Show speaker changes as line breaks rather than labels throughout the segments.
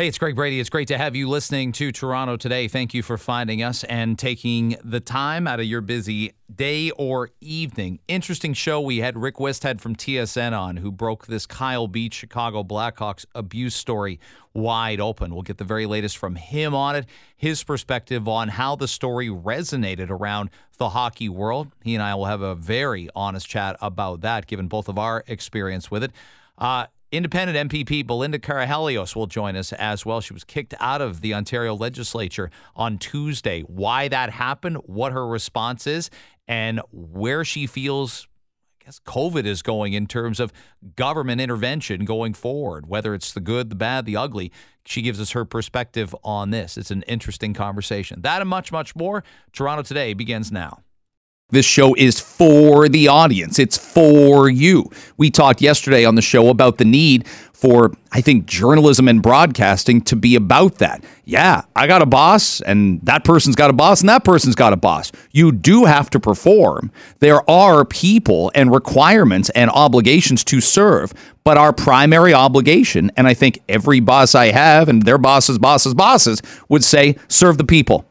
Hey, it's Greg Brady. It's great to have you listening to Toronto today. Thank you for finding us and taking the time out of your busy day or evening. Interesting show. We had Rick Westhead from TSN on who broke this Kyle Beach Chicago Blackhawks abuse story wide open. We'll get the very latest from him on it, his perspective on how the story resonated around the hockey world. He and I will have a very honest chat about that, given both of our experience with it. Uh, Independent MPP Belinda Karahalios will join us as well. She was kicked out of the Ontario legislature on Tuesday. Why that happened, what her response is, and where she feels I guess COVID is going in terms of government intervention going forward, whether it's the good, the bad, the ugly. She gives us her perspective on this. It's an interesting conversation. That and much, much more. Toronto Today begins now. This show is for the audience. It's for you. We talked yesterday on the show about the need for, I think, journalism and broadcasting to be about that. Yeah, I got a boss, and that person's got a boss, and that person's got a boss. You do have to perform. There are people and requirements and obligations to serve, but our primary obligation, and I think every boss I have and their bosses, bosses, bosses would say, serve the people.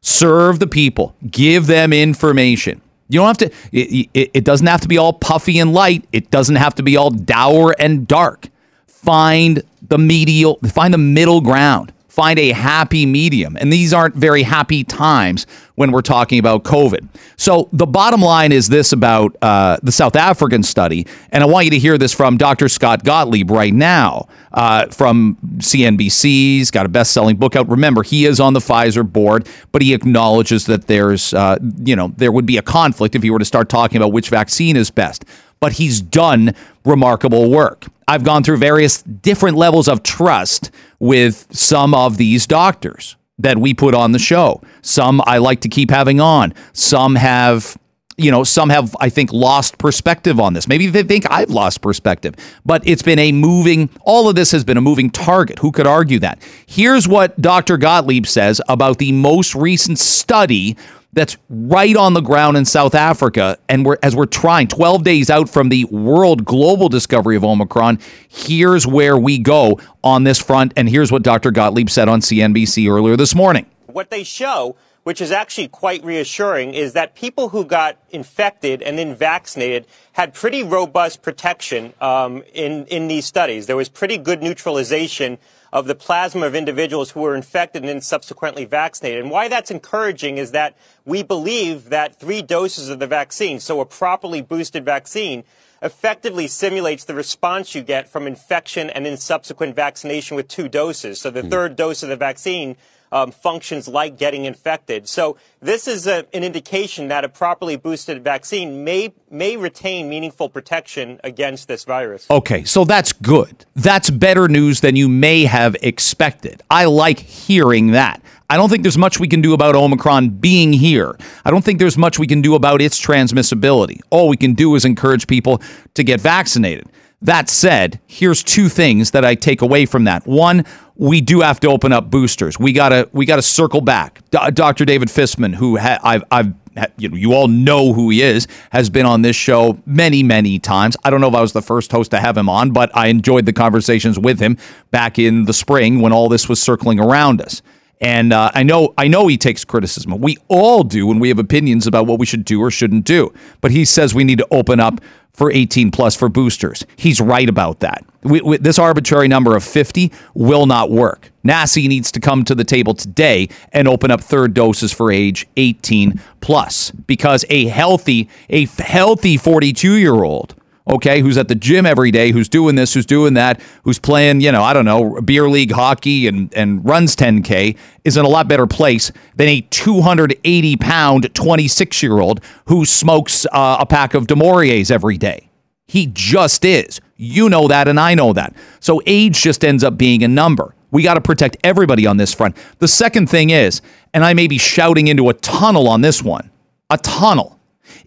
Serve the people. Give them information. You don't have to, it, it, it, doesn't have to be all puffy and light. It doesn't have to be all dour and dark. Find the medial, find the middle ground. Find a happy medium. And these aren't very happy times when we're talking about COVID. So the bottom line is this about uh, the South African study. And I want you to hear this from Dr. Scott Gottlieb right now uh, from CNBC. He's got a best selling book out. Remember, he is on the Pfizer board, but he acknowledges that there's, uh, you know, there would be a conflict if he were to start talking about which vaccine is best. But he's done remarkable work. I've gone through various different levels of trust with some of these doctors that we put on the show. Some I like to keep having on. Some have you know, some have, I think, lost perspective on this. Maybe they think I've lost perspective, but it's been a moving, all of this has been a moving target. Who could argue that? Here's what Dr. Gottlieb says about the most recent study that's right on the ground in South Africa. And we're, as we're trying 12 days out from the world global discovery of Omicron, here's where we go on this front. And here's what Dr. Gottlieb said on CNBC earlier this morning.
What they show which is actually quite reassuring, is that people who got infected and then vaccinated had pretty robust protection um, in in these studies. There was pretty good neutralization of the plasma of individuals who were infected and then subsequently vaccinated. And why that's encouraging is that we believe that three doses of the vaccine, so a properly boosted vaccine, effectively simulates the response you get from infection and then subsequent vaccination with two doses. So the mm-hmm. third dose of the vaccine um, functions like getting infected. So this is a, an indication that a properly boosted vaccine may may retain meaningful protection against this virus.
Okay, so that's good. That's better news than you may have expected. I like hearing that. I don't think there's much we can do about Omicron being here. I don't think there's much we can do about its transmissibility. All we can do is encourage people to get vaccinated. That said, here's two things that I take away from that. One, we do have to open up boosters. We gotta we gotta circle back. D- Dr. David Fisman, who ha- I've I've you know you all know who he is, has been on this show many many times. I don't know if I was the first host to have him on, but I enjoyed the conversations with him back in the spring when all this was circling around us. And uh, I know I know he takes criticism. We all do when we have opinions about what we should do or shouldn't do. But he says we need to open up for 18 plus for boosters. He's right about that. We, we, this arbitrary number of 50 will not work. NACI needs to come to the table today and open up third doses for age 18 plus because a healthy a healthy 42 year old okay, who's at the gym every day, who's doing this, who's doing that, who's playing, you know, I don't know, beer league hockey and, and runs 10K, is in a lot better place than a 280 pound 26 year old who smokes uh, a pack of du Mauriers every day. He just is. You know that, and I know that. So age just ends up being a number. We got to protect everybody on this front. The second thing is, and I may be shouting into a tunnel on this one, a tunnel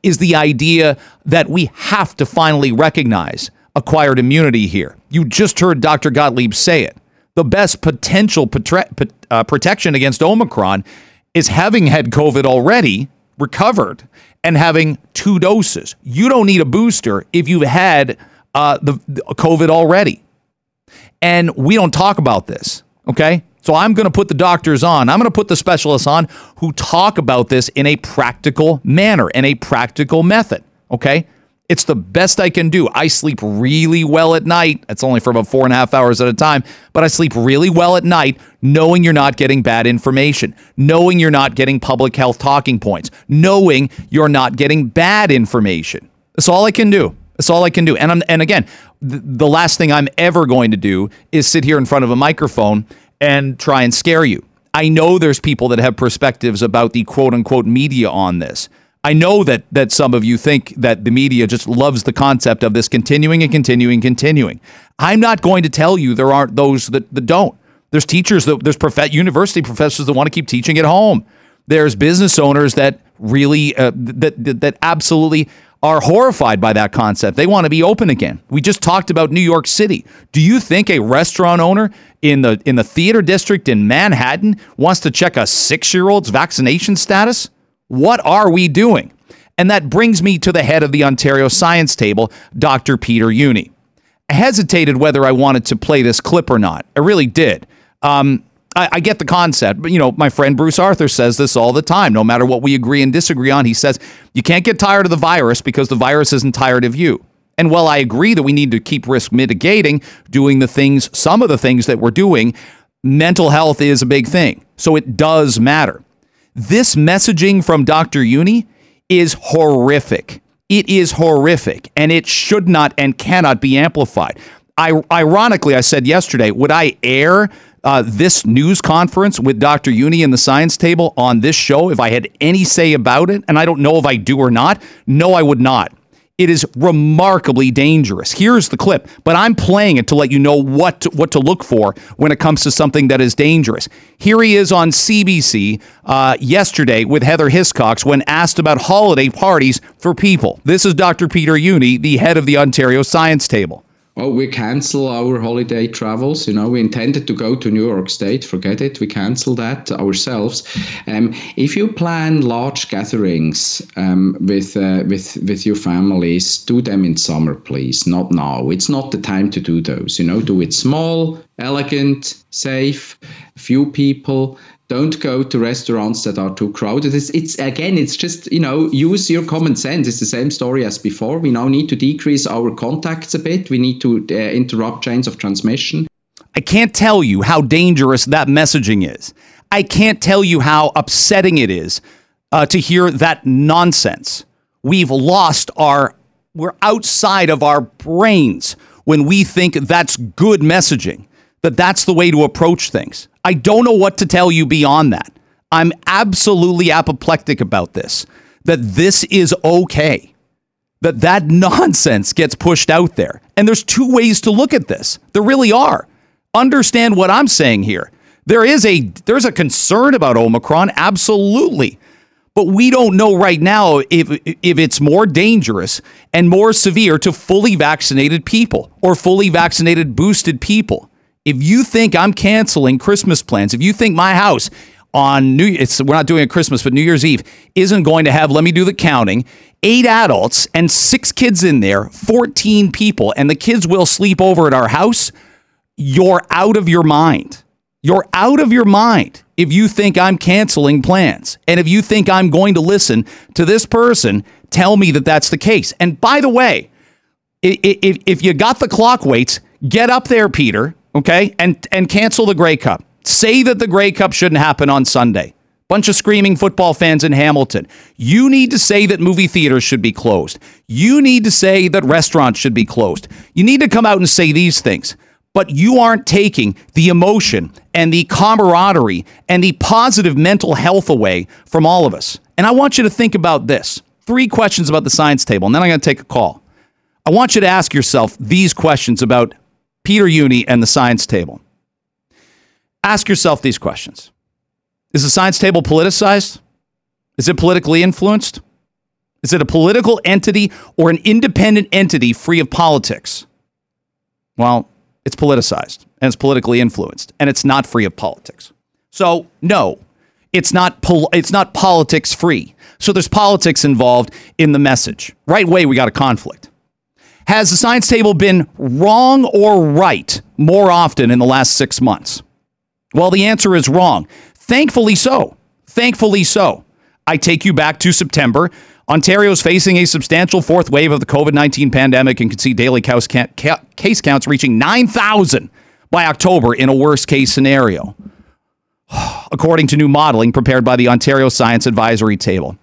is the idea that we have to finally recognize acquired immunity here. You just heard Dr. Gottlieb say it. The best potential uh, protection against Omicron is having had COVID already, recovered, and having two doses. You don't need a booster if you've had uh, the, the COVID already. And we don't talk about this. Okay. So I'm going to put the doctors on. I'm going to put the specialists on who talk about this in a practical manner, in a practical method. Okay. It's the best I can do. I sleep really well at night. It's only for about four and a half hours at a time, but I sleep really well at night knowing you're not getting bad information, knowing you're not getting public health talking points, knowing you're not getting bad information. That's all I can do. That's all I can do. And I'm, and again, the last thing I'm ever going to do is sit here in front of a microphone and try and scare you. I know there's people that have perspectives about the quote unquote media on this. I know that that some of you think that the media just loves the concept of this continuing and continuing continuing. I'm not going to tell you there aren't those that, that don't. There's teachers that there's prof- university professors that want to keep teaching at home. There's business owners that really uh, that, that that absolutely are horrified by that concept. They want to be open again. We just talked about New York City. Do you think a restaurant owner in the in the theater district in Manhattan wants to check a 6-year-old's vaccination status? What are we doing? And that brings me to the head of the Ontario Science Table, Dr. Peter Jüni. I hesitated whether I wanted to play this clip or not. I really did. Um, I, I, get the concept, but you know, my friend Bruce Arthur says this all the time. No matter what we agree and disagree on, he says you can't get tired of the virus because the virus isn't tired of you. And while I agree that we need to keep risk mitigating, doing the things, some of the things that we're doing, mental health is a big thing. So it does matter. This messaging from Dr. Jüni is horrific. It is horrific, and it should not and cannot be amplified. I, ironically, I said yesterday, would I air uh, this news conference with Dr. Jüni and the science table on this show if I had any say about it? And I don't know if I do or not. No, I would not. It is remarkably dangerous. Here's the clip, but I'm playing it to let you know what to, what to look for when it comes to something that is dangerous. Here he is on CBC uh, yesterday with Heather Hiscox when asked about holiday parties for people. This is Dr. Peter Jüni, the head of the Ontario Science Table
oh, we cancel our holiday travels. You know, we intended to go to New York State. Forget it. We cancel that ourselves. Um, if you plan large gatherings um, with uh, with with your families, do them in summer, please. Not now. It's not the time to do those. You know, do it small, elegant, safe, few people don't go to restaurants that are too crowded. It's, it's again, it's just you know use your common sense. It's the same story as before. We now need to decrease our contacts a bit. We need to uh, interrupt chains of transmission.
I can't tell you how dangerous that messaging is. I can't tell you how upsetting it is uh, to hear that nonsense. We've lost our. We're outside of our brains when we think that's good messaging. That that's the way to approach things. I don't know what to tell you beyond that. I'm absolutely apoplectic about this. That this is okay. That that nonsense gets pushed out there. And there's two ways to look at this. There really are. Understand what I'm saying here. There is a there's a concern about Omicron, absolutely. But we don't know right now if if it's more dangerous and more severe to fully vaccinated people or fully vaccinated boosted people. If you think I'm canceling Christmas plans, if you think my house on New it's we're not doing a Christmas, but New Year's Eve isn't going to have, let me do the counting, eight adults and six kids in there, 14 people, and the kids will sleep over at our house, you're out of your mind. You're out of your mind if you think I'm canceling plans. And if you think I'm going to listen to this person tell me that that's the case. And by the way, if, if you got the clock weights, get up there, Peter, okay, and and cancel the Grey Cup. Say that the Grey Cup shouldn't happen on Sunday. Bunch of screaming football fans in Hamilton. You need to say that movie theaters should be closed. You need to say that restaurants should be closed. You need to come out and say these things. But you aren't taking the emotion and the camaraderie and the positive mental health away from all of us. And I want you to think about this. Three questions about the science table, and then I'm going to take a call. I want you to ask yourself these questions about Peter Jüni and the science table. Ask yourself these questions Is the science table politicized? Is it politically influenced? Is it a political entity or an independent entity free of politics? Well, it's politicized and it's politically influenced and it's not free of politics. So, no, it's not pol- it's not politics free. So there's politics involved in the message. Right way we got a conflict. Has the science table been wrong or right more often in the last six months? Well, the answer is wrong. Thankfully so. Thankfully so. I take you back to September. Ontario is facing a substantial fourth wave of the COVID 19 pandemic and can see daily case counts reaching 9,000 by October in a worst case scenario, according to new modeling prepared by the Ontario Science Advisory Table.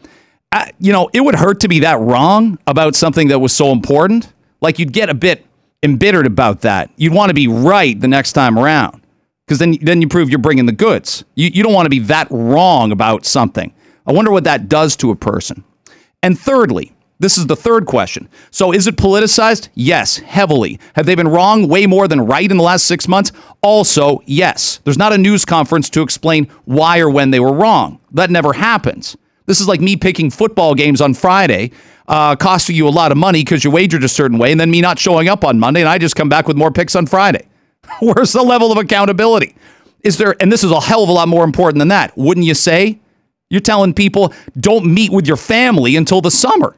Uh, you know, it would hurt to be that wrong about something that was so important. Like you'd get a bit embittered about that. You'd want to be right the next time around because then, then you prove you're bringing the goods. You, you don't want to be that wrong about something. I wonder what that does to a person. And thirdly, this is the third question. So is it politicized? Yes, heavily. Have they been wrong way more than right in the last six months? Also, yes. There's not a news conference to explain why or when they were wrong. That never happens. This is like me picking football games on Friday, uh, costing you a lot of money because you wagered a certain way, and then me not showing up on Monday, and I just come back with more picks on Friday. Where's the level of accountability? Is there, and this is a hell of a lot more important than that, wouldn't you say? You're telling people don't meet with your family until the summer.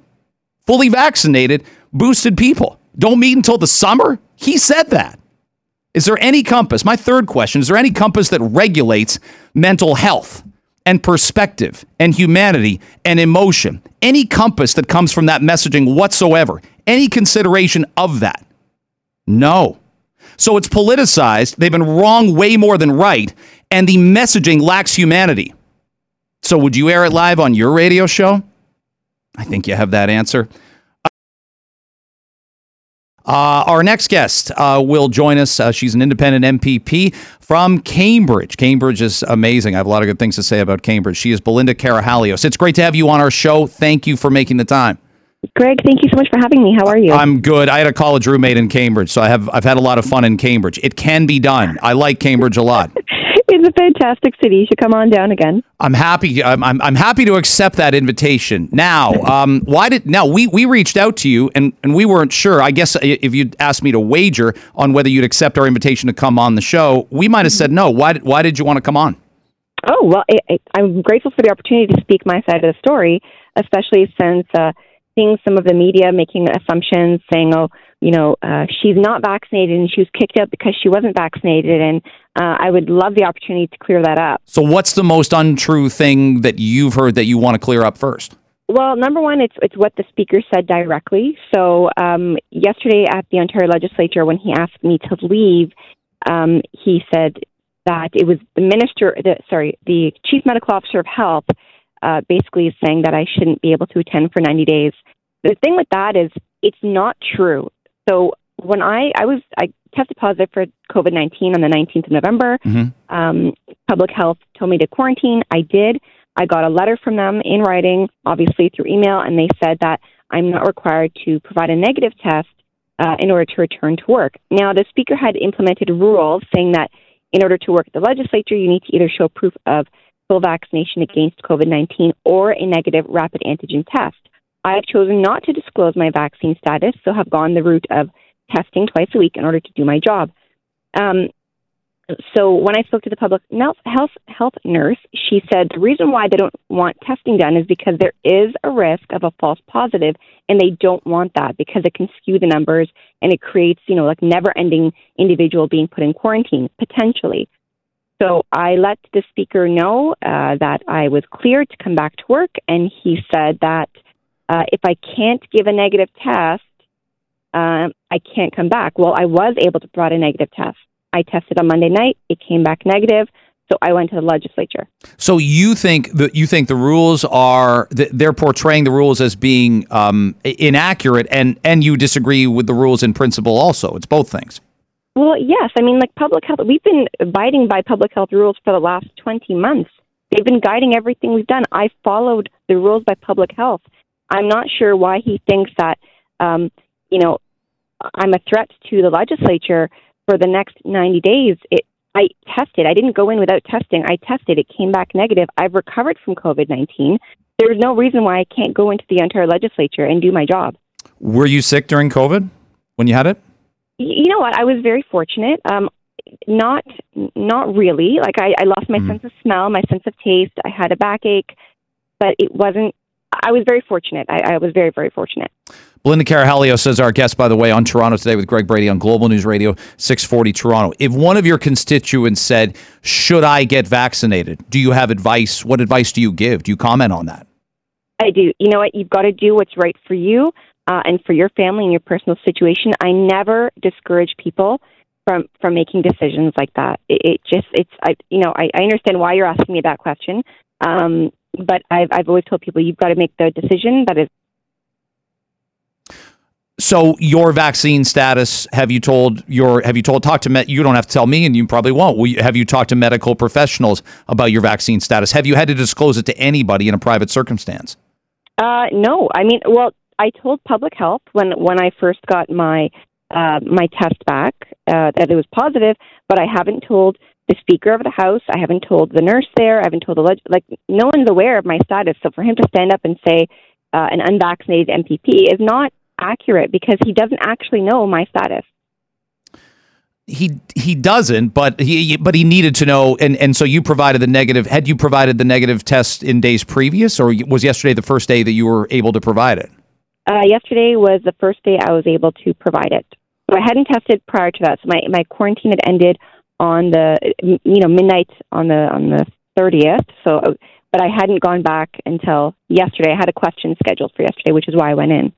Fully vaccinated, boosted people. Don't meet until the summer? He said that. Is there any compass? My third question is there any compass that regulates mental health and perspective and humanity and emotion? Any compass that comes from that messaging whatsoever? Any consideration of that? No. So it's politicized. They've been wrong way more than right. And the messaging lacks humanity. So would you air it live on your radio show? I think you have that answer. Uh, our next guest uh, will join us. Uh, she's an independent MPP from Cambridge. Cambridge is amazing. I have a lot of good things to say about Cambridge. She is Belinda Karahalios. It's great to have you on our show. Thank you for making the time.
Greg, thank you so much for having me. How are you?
I'm good. I had a college roommate in Cambridge, so I have I've had a lot of fun in Cambridge. It can be done. I like Cambridge a lot.
it's a fantastic city. You should come on down again.
I'm happy. I'm, I'm, I'm happy to accept that invitation. Now, um, why did now we we reached out to you and and we weren't sure. I guess if you'd asked me to wager on whether you'd accept our invitation to come on the show, we might have said no. Why did why did you want to come on?
Oh well, it, it, I'm grateful for the opportunity to speak my side of the story, especially since. Uh, seeing some of the media making assumptions, saying, "Oh, you know, uh, she's not vaccinated and she was kicked out because she wasn't vaccinated," and uh, I would love the opportunity to clear that up.
So, what's the most untrue thing that you've heard that you want to clear up first?
Well, number one, it's it's what the speaker said directly. So, um, yesterday at the Ontario Legislature, when he asked me to leave, um, he said that it was the minister, the, sorry, the chief medical officer of health uh, basically is saying that I shouldn't be able to attend for 90 days. The thing with that is it's not true. So when I I was I tested positive for COVID 19 on the 19th of November, mm-hmm. um, public health told me to quarantine. I did. I got a letter from them in writing, obviously through email, and they said that I'm not required to provide a negative test uh, in order to return to work. Now, the speaker had implemented rules saying that in order to work at the legislature, you need to either show proof of full vaccination against COVID 19 or a negative rapid antigen test. I have chosen not to disclose my vaccine status, so have gone the route of testing twice a week in order to do my job. Um, so when I spoke to the public health health nurse, she said the reason why they don't want testing done is because there is a risk of a false positive, and they don't want that because it can skew the numbers and it creates, you know, like never-ending individual being put in quarantine potentially. So I let the speaker know uh, that I was cleared to come back to work, and he said that uh, if I can't give a negative test, uh, I can't come back. Well, I was able to provide a negative test. I tested on Monday night; it came back negative. So I went to the legislature.
So you think that you think the rules are they're portraying the rules as being um, inaccurate, and and you disagree with the rules in principle. Also, it's both things.
Well, yes. I mean, like public health, we've been abiding by public health rules for the last 20 months. They've been guiding everything we've done. I followed the rules by public health. I'm not sure why he thinks that, um, you know, I'm a threat to the legislature for the next 90 days. It, I tested. I didn't go in without testing. I tested. It came back negative. I've recovered from COVID 19. There's no reason why I can't go into the entire legislature and do my job.
Were you sick during COVID when you had it?
You know what? I was very fortunate. Um, not not really. Like I, I lost my mm. sense of smell, my sense of taste. I had a backache, but it wasn't. I was very fortunate. I, I was very, very fortunate.
Belinda Karahalios says our guest, by the way, on Toronto today with Greg Brady on Global News Radio 640 Toronto. If one of your constituents said, Should I get vaccinated? Do you have advice? What advice do you give? Do you comment on that?
I do. You know what? You've got to do what's right for you uh, and for your family and your personal situation. I never discourage people from from making decisions like that. It, it just it's I you know I, I understand why you're asking me that question, um, but I've I've always told people you've got to make the decision that is.
So your vaccine status? Have you told your? Have you told? Talk to met. You don't have to tell me, and you probably won't. Will you, have you talked to medical professionals about your vaccine status? Have you had to disclose it to anybody in a private circumstance?
Uh, no, I mean, well, I told public health when when I first got my uh, my test back uh, that it was positive, but I haven't told the Speaker of the House. I haven't told the nurse there. I haven't told the leg- like no one's aware of my status. So for him to stand up and say uh, an unvaccinated MPP is not accurate because he doesn't actually know my status.
He he doesn't, but he but he needed to know, and and so you provided the negative. Had you provided the negative test in days previous, or was yesterday the first day that you were able to provide it?
Uh, yesterday was the first day I was able to provide it. So I hadn't tested prior to that. So my, my quarantine had ended on the you know midnight on the on the thirtieth. So, but I hadn't gone back until yesterday. I had a question scheduled for yesterday, which is why I went in.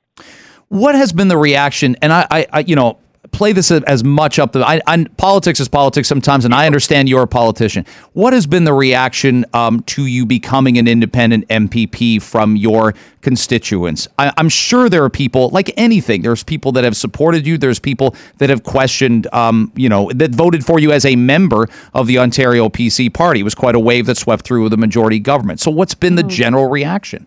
What has been the reaction? And I, I, I you know, play this as much up the I, I, politics is politics sometimes and i understand you're a politician. What has been the reaction um, to you becoming an independent mpp from your constituents? I, am sure there are people like anything there's people that have supported you there's people that have questioned um, you know that voted for you as a member of the ontario pc party. It was quite a wave that swept through the majority government. So what's been the mm. general reaction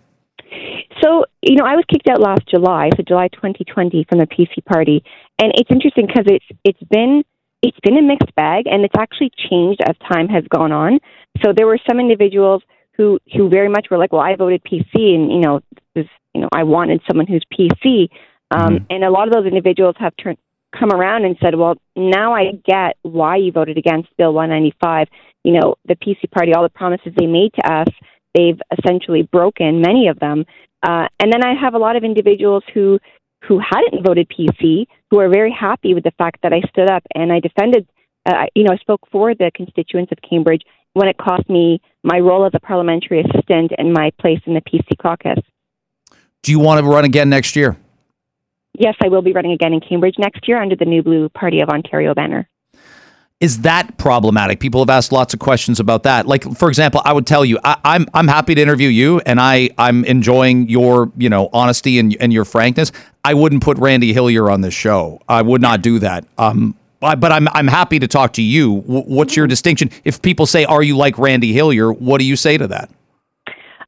you know, I was kicked out last July, so July 2020 from the PC party. And it's interesting because it's it's been it's been a mixed bag and it's actually changed as time has gone on. So there were some individuals who who very much were like, "Well, I voted PC and, you know, this, you know, I wanted someone who's PC." Um, mm-hmm. and a lot of those individuals have turned come around and said, "Well, now I get why you voted against Bill 195. You know, the PC party, all the promises they made to us, they've essentially broken many of them. Uh, and then I have a lot of individuals who who hadn't voted PC who are very happy with the fact that I stood up and I defended. Uh, you know, I spoke for the constituents of Cambridge when it cost me my role as a parliamentary assistant and my place in the PC caucus.
Do you want to run again next year?
Yes, I will be running again in Cambridge next year under the New Blue Party of Ontario banner
is that problematic? People have asked lots of questions about that. Like, for example, I would tell you, I, am I'm, I'm happy to interview you, and I I'm enjoying your you know honesty and and your frankness. I wouldn't put Randy Hillier on this show. I would not do that. Um, but I'm I'm happy to talk to you. What's your distinction? If people say, "Are you like Randy Hillier?" What do you say to that?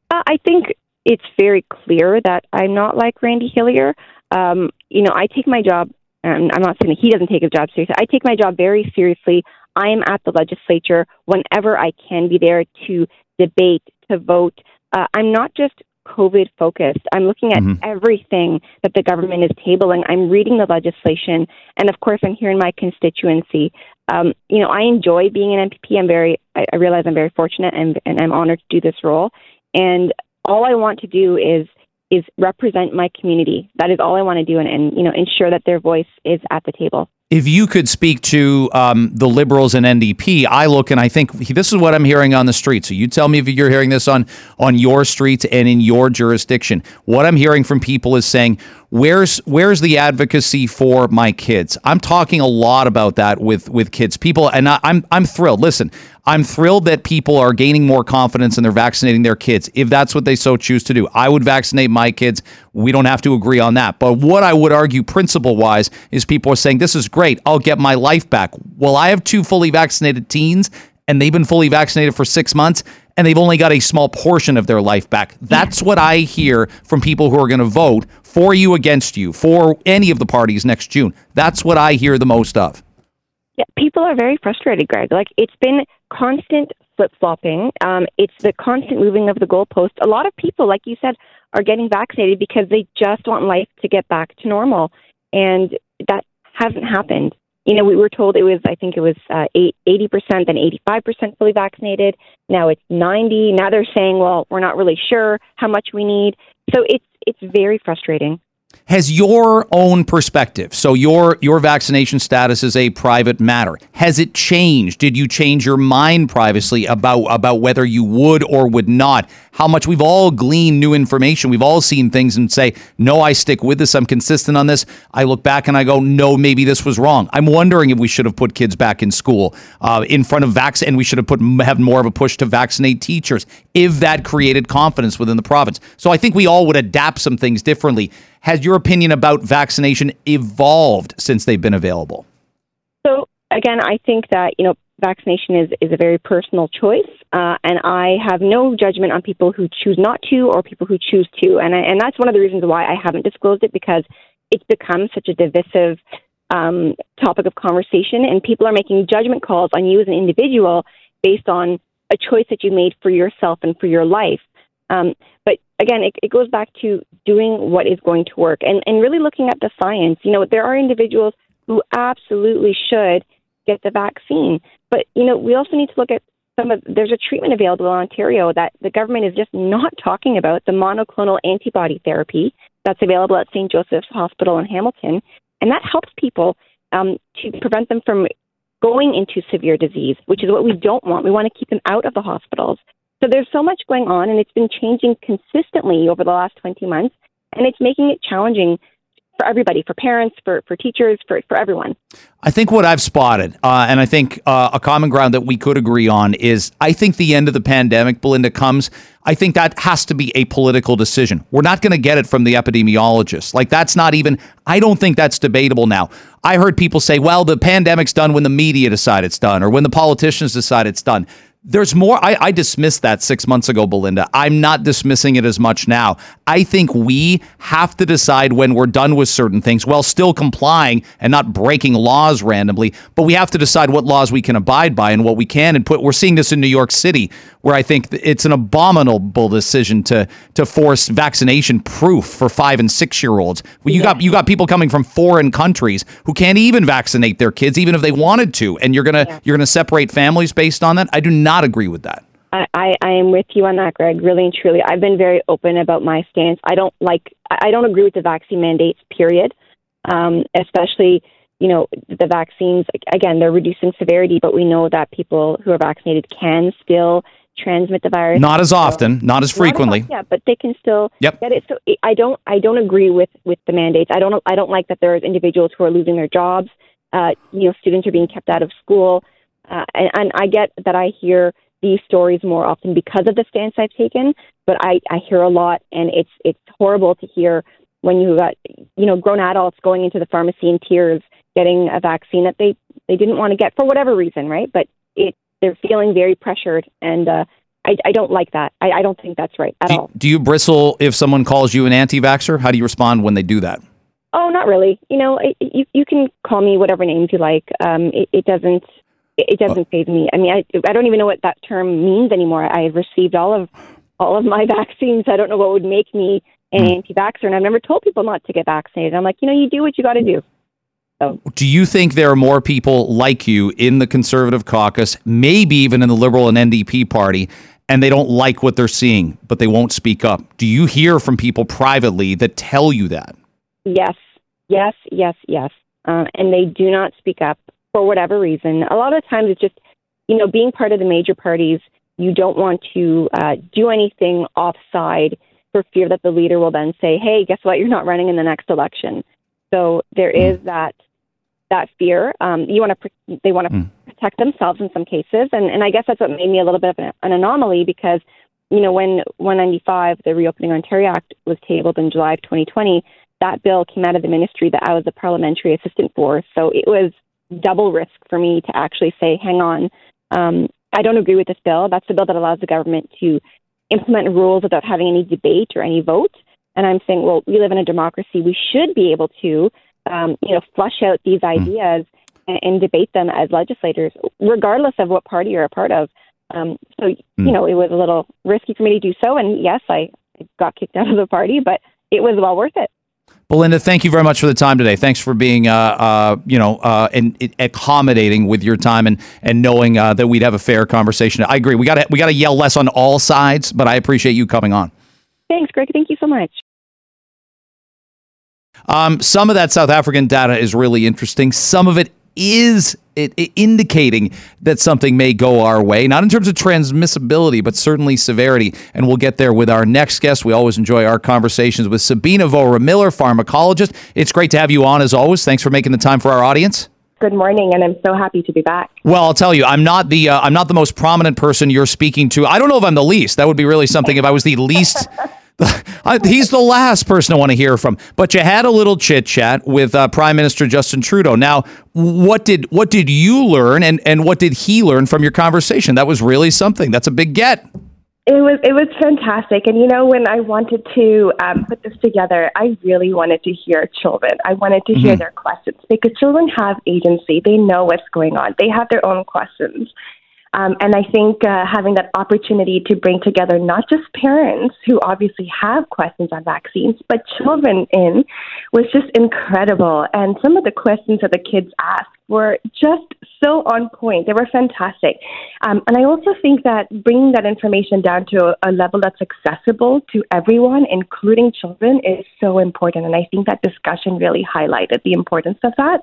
Uh, I think it's very clear that I'm not like Randy Hillier. Um, you know, I take my job and I'm not saying that he doesn't take his job seriously. I take my job very seriously. I am at the legislature whenever I can be there to debate, to vote. Uh, I'm not just COVID focused. I'm looking at mm-hmm. everything that the government is tabling. I'm reading the legislation, and of course, I'm here in my constituency. Um, you know, I enjoy being an MPP. I'm very, I, I realize I'm very fortunate, and, and I'm honored to do this role. And all I want to do is is represent my community. That is all I want to do, and, and you know, ensure that their voice is at the table.
If you could speak to um, the Liberals and NDP, I look and I think this is what I'm hearing on the street. So you tell me if you're hearing this on on your streets and in your jurisdiction. What I'm hearing from people is saying where's where's the advocacy for my kids i'm talking a lot about that with with kids people and I, i'm i'm thrilled listen i'm thrilled that people are gaining more confidence and they're vaccinating their kids if that's what they so choose to do i would vaccinate my kids we don't have to agree on that but what i would argue principle wise is people are saying this is great i'll get my life back well i have two fully vaccinated teens and they've been fully vaccinated for six months and they've only got a small portion of their life back. That's what I hear from people who are going to vote for you against you for any of the parties next June. That's what I hear the most of.
Yeah, people are very frustrated, Greg. Like it's been constant flip flopping. Um, it's the constant moving of the goalpost. A lot of people, like you said, are getting vaccinated because they just want life to get back to normal, and that hasn't happened you know, we were told it was, I think it was uh, 80% then 85% fully vaccinated. Now it's 90. Now they're saying, well, we're not really sure how much we need. So it's it's very frustrating
has your own perspective. So your your vaccination status is a private matter. Has it changed? Did you change your mind privately about about whether you would or would not? How much we've all gleaned new information. We've all seen things and say no i stick with this. I'm consistent on this. I look back and i go no maybe this was wrong. I'm wondering if we should have put kids back in school uh, in front of vaccine and we should have put have more of a push to vaccinate teachers if that created confidence within the province. So i think we all would adapt some things differently has your opinion about vaccination evolved since they've been available?
So again, I think that you know vaccination is is a very personal choice, uh, and I have no judgment on people who choose not to or people who choose to, and I, and that's one of the reasons why I haven't disclosed it because it's become such a divisive um, topic of conversation, and people are making judgment calls on you as an individual based on a choice that you made for yourself and for your life. Um, but again, it, it goes back to doing what is going to work and, and really looking at the science. You know, there are individuals who absolutely should get the vaccine. But, you know, we also need to look at some of there's a treatment available in Ontario that the government is just not talking about, the monoclonal antibody therapy that's available at St. Joseph's Hospital in Hamilton. And that helps people um, to prevent them from going into severe disease, which is what we don't want. We want to keep them out of the hospitals. So there's so much going on, and it's been changing consistently over the last 20 months, and it's making it challenging for everybody, for parents, for, for teachers, for, for everyone.
I think what I've spotted, uh, and I think uh, a common ground that we could agree on is I think the end of the pandemic, Belinda, comes. I think that has to be a political decision. We're not going to get it from the epidemiologists. Like, that's not even, I don't think that's debatable now. I heard people say, well, the pandemic's done when the media decide it's done or when the politicians decide it's done there's more. I, I, dismissed that six months ago, Belinda. I'm not dismissing it as much now. I think we have to decide when we're done with certain things while still complying and not breaking laws randomly. But we have to decide what laws we can abide by and what we can. And put. We're seeing this in New York City, where I think it's an abominable decision to to force vaccination proof for five and six year olds. Well, you yeah. got you got people coming from foreign countries who can't even vaccinate their kids, even if they wanted to, and you're gonna yeah. you're gonna separate families based on that. I do not agree with that.
I, I am with you on that, Greg. Really and truly, I've been very open about my stance. I don't like. I don't agree with the vaccine mandates. Period. Um, especially, you know, the vaccines. Again, they're reducing severity, but we know that people who are vaccinated can still transmit the virus.
Not as often, not as frequently. As
yeah, but they can still
yep.
get it. So I don't. I don't agree with with the mandates. I don't. I don't like that there's individuals who are losing their jobs. Uh, you know, students are being kept out of school. Uh, and, and I get that I hear these stories more often because of the stance I've taken, but I, I hear a lot, and it's it's horrible to hear when you got you know grown adults going into the pharmacy in tears getting a vaccine that they they didn't want to get for whatever reason, right? But it they're feeling very pressured, and uh, I, I don't like that. I, I don't think that's right at
do,
all.
Do you bristle if someone calls you an anti-vaxxer? How do you respond when they do that?
Oh, not really. You know, it, you you can call me whatever names you like. Um, it, it doesn't it doesn't phase me. I mean, I I don't even know what that term means anymore. I have received all of all of my vaccines. I don't know what would make me an mm. anti-vaxxer, and I've never told people not to get vaccinated. I'm like, you know, you do what you got to do. So.
Do you think there are more people like you in the Conservative caucus, maybe even in the Liberal and NDP party, and they don't like what they're seeing, but they won't speak up? Do you hear from people privately that tell you that?
Yes, yes, yes, yes. Uh, and they do not speak up for whatever reason. A lot of times it's just, you know, being part of the major parties, you don't want to uh, do anything offside for fear that the leader will then say, "Hey, guess what? You're not running in the next election." So there hmm. that that fear. Um, you want to they want to mm. protect themselves in some cases, and and I guess that's what made me a little bit of an, an anomaly because you know when 195, the Reopening Ontario Act, was tabled in July of 2020, that bill came out of the ministry that I was a parliamentary assistant for. So it was double risk for me to actually say, hang on, um, I don't agree with this bill. That's the bill that allows the government to implement rules without having any debate or any vote. And I'm saying, well, we live in a democracy. We should be able to, um, you know, flush out these hmm. ideas and, and, debate them as legislators, regardless of what party you're a part of. Um, so, mm. you know, it was a little risky for me to do so. And yes, I got kicked out of the party, but it was well worth it.
Belinda, thank you very much for the time today. Thanks for being, uh, uh, you know, uh, and, and, accommodating with your time and and knowing uh, that we'd have a fair conversation. I agree. We got to we got to yell less on all sides, but I appreciate you coming on.
Thanks, Greg. Thank you so much.
Um, some of that South African data is really interesting. Some of it is it, it indicating that something may go our way, not in terms of transmissibility, but certainly severity. And we'll get there with our next guest. We always enjoy our conversations with Sabina Vohra-Mir, pharmacologist. It's great to have you on as always. Thanks for making the time for our audience.
Good morning, and I'm so happy to be back.
Well, I'll tell you, I'm not the uh, I'm not the most prominent person you're speaking to. I don't know if I'm the least. That would be really something if I was the least. He's the last person I want to hear from. But you had a little chit chat with uh, Prime Minister Justin Trudeau. Now, what did what did you learn, and and what did he learn from your conversation? That was really something. That's a big get.
It was it was fantastic, and you know when I wanted to um, put this together, I really wanted to hear children. I wanted to mm-hmm. hear their questions because children have agency. They know what's going on. They have their own questions, um, and I think uh, having that opportunity to bring together not just parents who obviously have questions on vaccines, but children in was just incredible. And some of the questions that the kids asked were just so on point. They were fantastic. Um, and I also think that bringing that information down to a, a level that's accessible to everyone, including children, is so important. And I think that discussion really highlighted the importance of that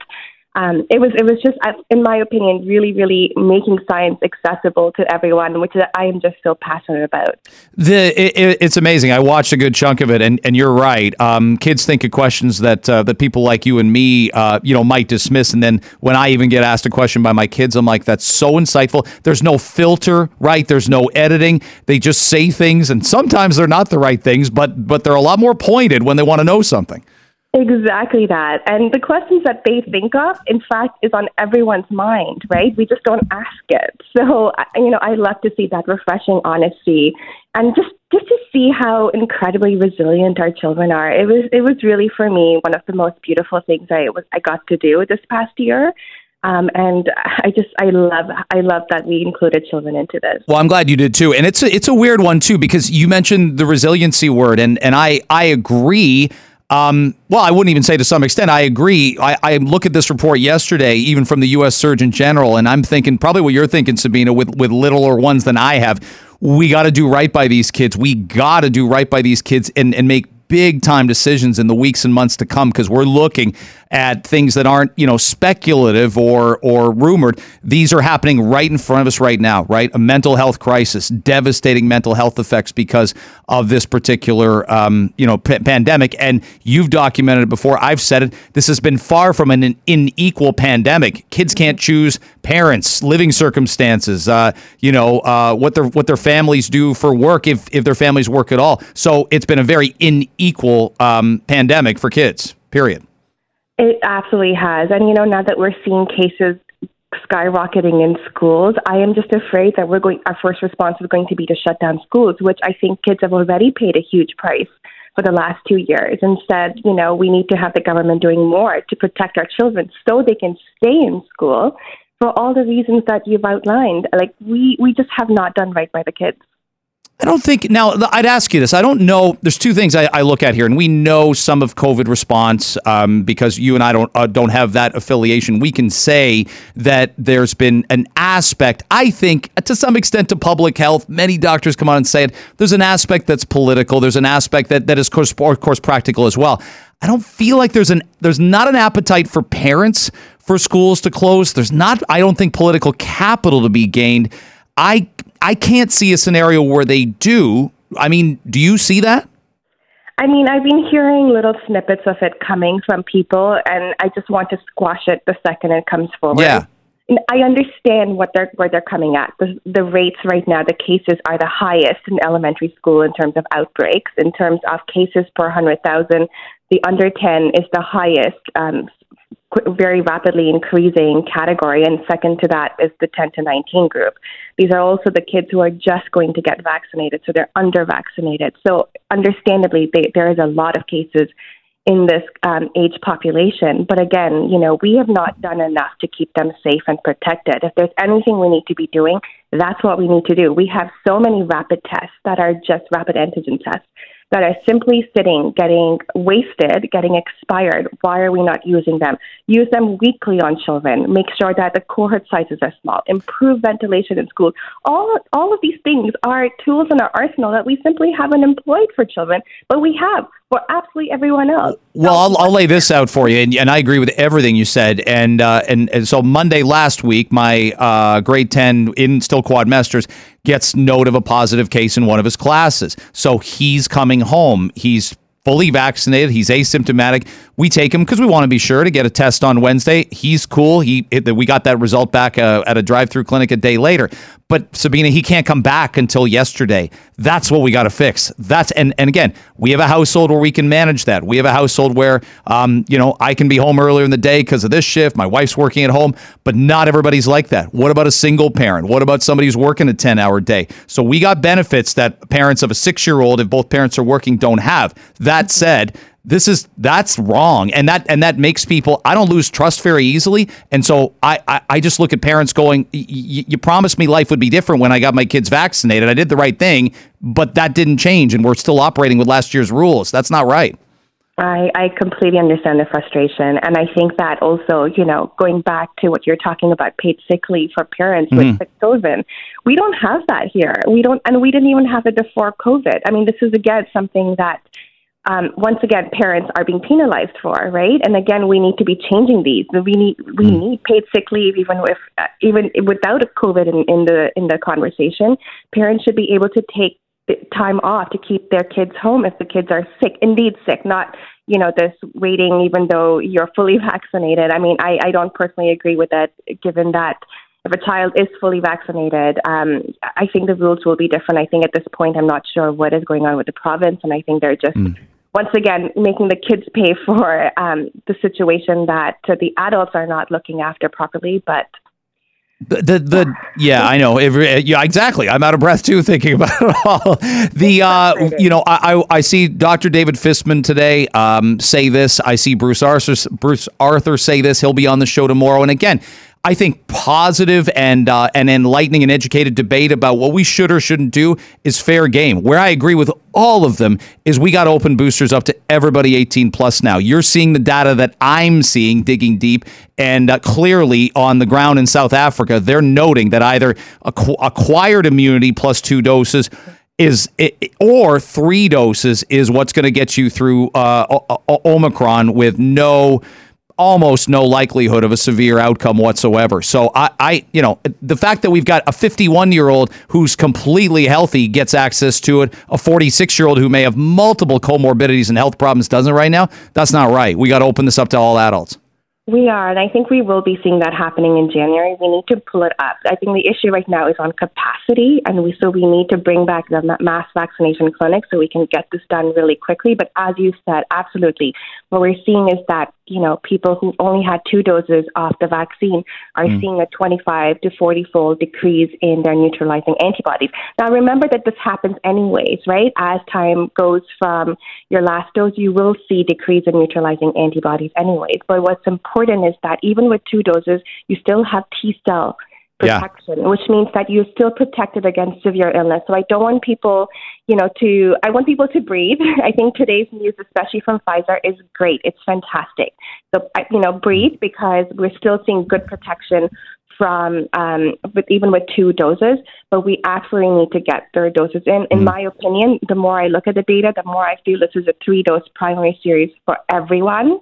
um, it was it was just, in my opinion, really really making science accessible to everyone, which I am just so passionate about.
The it, it's amazing. I watched a good chunk of it, and, and you're right. Um, kids think of questions that uh, that people like you and me, uh, you know, might dismiss, and then when I even get asked a question by my kids, I'm like, that's so insightful. There's no filter, right? There's no editing. They just say things, and sometimes they're not the right things, but but they're a lot more pointed when they want to know something.
Exactly that. And the questions that they think of, in fact, is on everyone's mind, right? We just don't ask it. So, you know, I love to see that refreshing honesty and just just to see how incredibly resilient our children are. It was it was really for me one of the most beautiful things I was I got to do this past year. Um, and I just I love I love that we included children into this.
Well, I'm glad you did too, and it's a, it's a weird one too because you mentioned the resiliency word, and and I I agree. Um, well, I wouldn't even say to some extent. I agree. I, I look at this report yesterday, even from the U.S. Surgeon General, and I'm thinking probably what you're thinking, Sabina, with with littler ones than I have. We got to do right by these kids. We got to do right by these kids and, and make big time decisions in the weeks and months to come because we're looking at things that aren't, you know, speculative or or rumored. These are happening right in front of us right now, right? A mental health crisis, devastating mental health effects because of this particular, um, you know, p- pandemic. And you've documented it before. I've said it. This has been far from an unequal pandemic. Kids can't choose parents, living circumstances, uh, you know, uh, what their what their families do for work if if their families work at all. So it's been a very unequal um, pandemic for kids. Period.
It absolutely has. And, you know, now that we're seeing cases skyrocketing in schools, I am just afraid that we're going, our first response is going to be to shut down schools, which I think kids have already paid a huge price for the last two years. Instead, you know, we need to have the government doing more to protect our children so they can stay in school for all the reasons that you've outlined. Like, we, we just have not done right by the kids.
I don't think now. I'd ask you this. I don't know. There's two things I, I look at here, and we know some of COVID response um, because you and I don't uh, don't have that affiliation. We can say that there's been an aspect. I think to some extent to public health. Many doctors come on and say it. There's an aspect that's political. There's an aspect that that is course, of course practical as well. I don't feel like there's an there's not an appetite for parents for schools to close. There's not. I don't think political capital to be gained. I I can't see a scenario where they do. I mean, do you see that?
I mean, I've been hearing little snippets of it coming from people, and I just want to squash it the second it comes forward.
Yeah.
I understand what they're where they're coming at. The, the rates right now, the cases are the highest in elementary school in terms of outbreaks. In terms of cases per hundred thousand, the under ten is the highest um, very rapidly increasing category, and second to that is the 10 to 19 group. These are also the kids who are just going to get vaccinated, so they're under vaccinated. So, understandably, they, there is a lot of cases in this um, age population. But again, you know, we have not done enough to keep them safe and protected. If there's anything we need to be doing, that's what we need to do. We have so many rapid tests that are just rapid antigen tests that are simply sitting, getting wasted, getting expired. Why are we not using them? Use them weekly on children. Make sure that the cohort sizes are small. Improve ventilation in schools. All all of these things are tools in our arsenal that we simply haven't employed for children, but we have for absolutely everyone else.
Well, I'll, I'll lay this out for you, and, and I agree with everything you said. And uh, and, and so Monday last week, my uh, grade ten in still quad masters gets note of a positive case in one of his classes. So he's coming home. He's fully vaccinated. He's asymptomatic. We take him because we want to be sure to get a test on Wednesday. He's cool. He we got that result back uh, at a drive-through clinic a day later. But Sabina, he can't come back until yesterday. That's what we got to fix. That's and and again, we have a household where we can manage that. We have a household where, um, you know, I can be home earlier in the day because of this shift. My wife's working at home, but not everybody's like that. What about a single parent? What about somebody who's working a ten-hour day? So we got benefits that parents of a six-year-old, if both parents are working, don't have. That said this is that's wrong and that and that makes people i don't lose trust very easily and so i i, I just look at parents going you promised me life would be different when i got my kids vaccinated i did the right thing but that didn't change and we're still operating with last year's rules that's not right
I, I completely understand the frustration. And I think that also, you know, going back to what you're talking about, paid sick leave for parents mm-hmm. with sick children, we don't have that here. We don't, and we didn't even have it before COVID. I mean, this is again something that um, once again, parents are being penalized for, right? And again, we need to be changing these. We need we mm. need paid sick leave, even if uh, even without a COVID in, in the in the conversation. Parents should be able to take time off to keep their kids home if the kids are sick, indeed sick, not you know this waiting even though you're fully vaccinated. I mean, I I don't personally agree with that, given that if a child is fully vaccinated, um, I think the rules will be different. I think at this point, I'm not sure what is going on with the province, and I think they're just. Mm. Once again, making the kids pay for um, the situation that the adults are not looking after properly, but
the, the, the yeah I know Every, yeah exactly I'm out of breath too thinking about it all the uh you know I, I, I see Dr. David Fisman today um say this I see Bruce Arthur Bruce Arthur say this he'll be on the show tomorrow and again I think positive and uh, and enlightening and educated debate about what we should or shouldn't do is fair game. Where I agree with all of them is we got open boosters up to everybody 18 plus now. You're seeing the data that I'm seeing digging deep, and uh, clearly on the ground in South Africa, they're noting that either acqu- acquired immunity plus two doses is it, or three doses is what's going to get you through uh, o- Omicron with no almost no likelihood of a severe outcome whatsoever. So I, I, you know, the fact that we've got a 51 year old who's completely healthy gets access to it, a 46 year old who may have multiple comorbidities and health problems doesn't right now, that's not right. We got to open this up to all adults.
We are, and I think we will be seeing that happening in January. We need to pull it up. I think the issue right now is on capacity, and we so we need to bring back the mass vaccination clinics so we can get this done really quickly. But as you said, absolutely, what we're seeing is that you know people who only had two doses of the vaccine are mm. seeing a 25 to 40 fold decrease in their neutralizing antibodies. Now, remember that this happens anyways, right? As time goes from your last dose, you will see decrease in neutralizing antibodies anyways. But what's important is that even with two doses, you still have T cell protection, yeah. which means that you're still protected against severe illness. So I don't want people, you know, to, I want people to breathe. I think today's news, especially from Pfizer, is great. It's fantastic. So, you know, breathe because we're still seeing good protection from, um, with, even with two doses, but we absolutely need to get third doses in. In mm. my opinion, the more I look at the data, the more I feel this is a three dose primary series for everyone.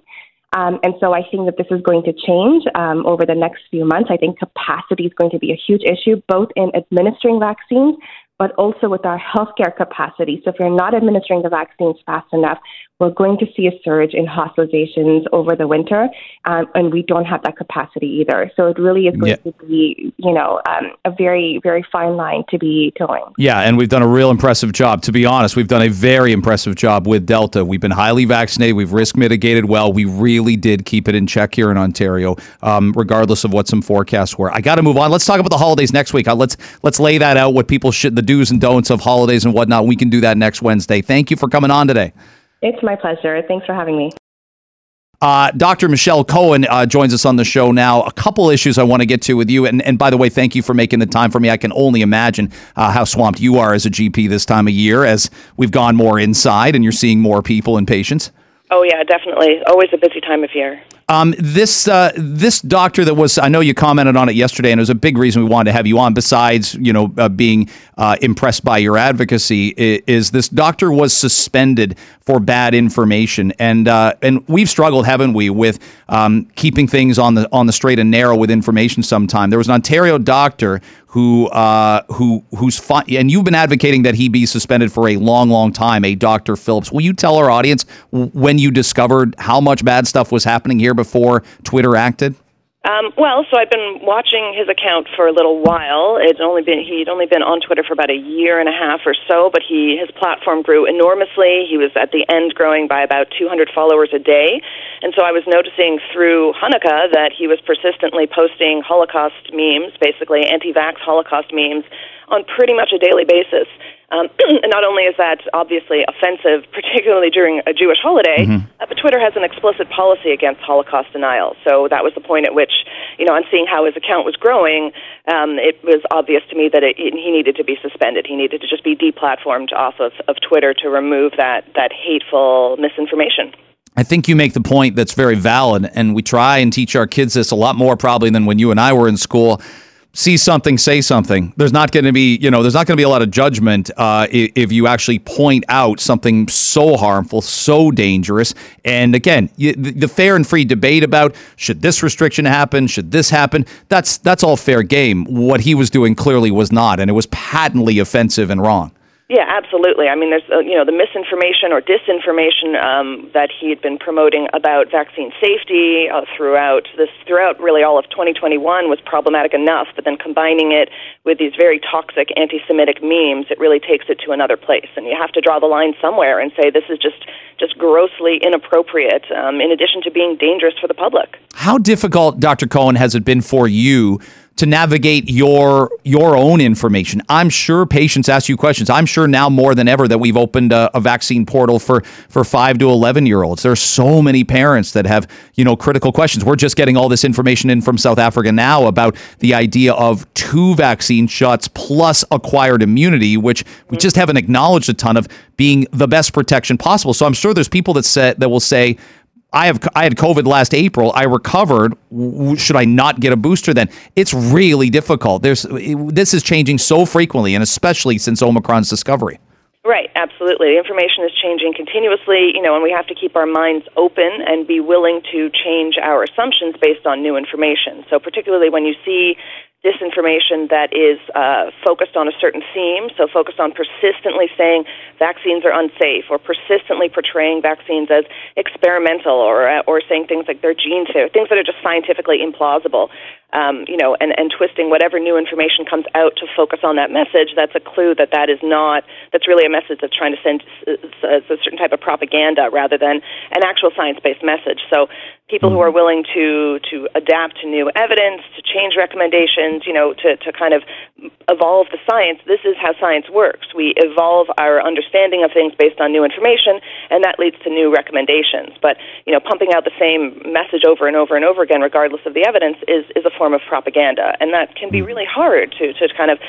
Um, and so I think that this is going to change um, over the next few months. I think capacity is going to be a huge issue, both in administering vaccines, but also with our healthcare capacity. So if you're not administering the vaccines fast enough, we're going to see a surge in hospitalizations over the winter, um, and we don't have that capacity either. So it really is going yeah. to be, you know, um, a very, very fine line to be towing.
Yeah, and we've done a real impressive job. To be honest, we've done a very impressive job with Delta. We've been highly vaccinated. We've risk mitigated well. We really did keep it in check here in Ontario, um, regardless of what some forecasts were. I got to move on. Let's talk about the holidays next week. Uh, let's let's lay that out. What people should, the do's and don'ts of holidays and whatnot. We can do that next Wednesday. Thank you for coming on today.
It's my pleasure. Thanks for having me.
Uh, Dr. Michelle Cohen uh, joins us on the show now. A couple issues I want to get to with you. And, and by the way, thank you for making the time for me. I can only imagine uh, how swamped you are as a GP this time of year as we've gone more inside and you're seeing more people and patients.
Oh, yeah, definitely. Always a busy time of year.
Um, this uh, this doctor that was I know you commented on it yesterday, and it was a big reason we wanted to have you on. Besides, you know, uh, being uh, impressed by your advocacy, is, is, this doctor was suspended for bad information, and uh, and we've struggled, haven't we, with um, keeping things on the on the straight and narrow with information. Sometime there was an Ontario doctor who uh, who who's and you've been advocating that he be suspended for a long, long time. A Dr. Phillips. Will you tell our audience when you discovered how much bad stuff was happening here before Twitter acted?
Um, well, so I've been watching his account for a little while. It's only been he'd only been on Twitter for about a year and a half or so, but he his platform grew enormously. He was at the end growing by about 200 followers a day, and so I was noticing through Hanukkah that he was persistently posting Holocaust memes, basically anti-vax Holocaust memes, on pretty much a daily basis. Um, and not only is that obviously offensive, particularly during a Jewish holiday, mm-hmm. uh, but Twitter has an explicit policy against Holocaust denial. So that was the point at which, you know, on seeing how his account was growing, um, it was obvious to me that it, he needed to be suspended. He needed to just be deplatformed off of, of Twitter to remove that, that hateful misinformation.
I think you make the point that's very valid, and we try and teach our kids this a lot more probably than when you and I were in school see something, say something. There's not going to be, you know, there's not going to be a lot of judgment uh, if you actually point out something so harmful, so dangerous. And again, the fair and free debate about should this restriction happen, should this happen, that's that's all fair game. What he was doing clearly was not, and it was patently offensive and wrong.
Yeah, absolutely. I mean, there's uh, you know the misinformation or disinformation um, that he had been promoting about vaccine safety uh, throughout this throughout really all of 2021 was problematic enough. But then combining it with these very toxic anti-Semitic memes, it really takes it to another place. And you have to draw the line somewhere and say this is just just grossly inappropriate. Um, in addition to being dangerous for the public.
How difficult, Dr. Cohen, has it been for you? To navigate your your own information. I'm sure patients ask you questions. I'm sure now more than ever that we've opened a, a vaccine portal for for five to eleven year olds. There are so many parents that have you know critical questions. We're just getting all this information in from South Africa now about the idea of two vaccine shots plus acquired immunity, which we just haven't acknowledged a ton of being the best protection possible. So I'm sure there's people that say that will say I have I had COVID last April. I recovered. Should I not get a booster then? It's really difficult. There's this is changing so frequently, and especially since Omicron's discovery.
Right, absolutely. The information is changing continuously, you know, and we have to keep our minds open and be willing to change our assumptions based on new information. So, particularly when you see disinformation that is uh, focused on a certain theme, so focused on persistently saying vaccines are unsafe, or persistently portraying vaccines as experimental, or uh, or saying things like they're gene therapy, things that are just scientifically implausible um, you know, and, and twisting whatever new information comes out to focus on that message, that's a clue that that is not, that's really a message that's trying to send a, a certain type of propaganda rather than an actual science based message. So people who are willing to, to adapt to new evidence, to change recommendations, you know, to, to kind of evolve the science, this is how science works. We evolve our understanding of things based on new information, and that leads to new recommendations. But, you know, pumping out the same message over and over and over again, regardless of the evidence, is, is a form of propaganda, and that can be hmm. really hard to to kind of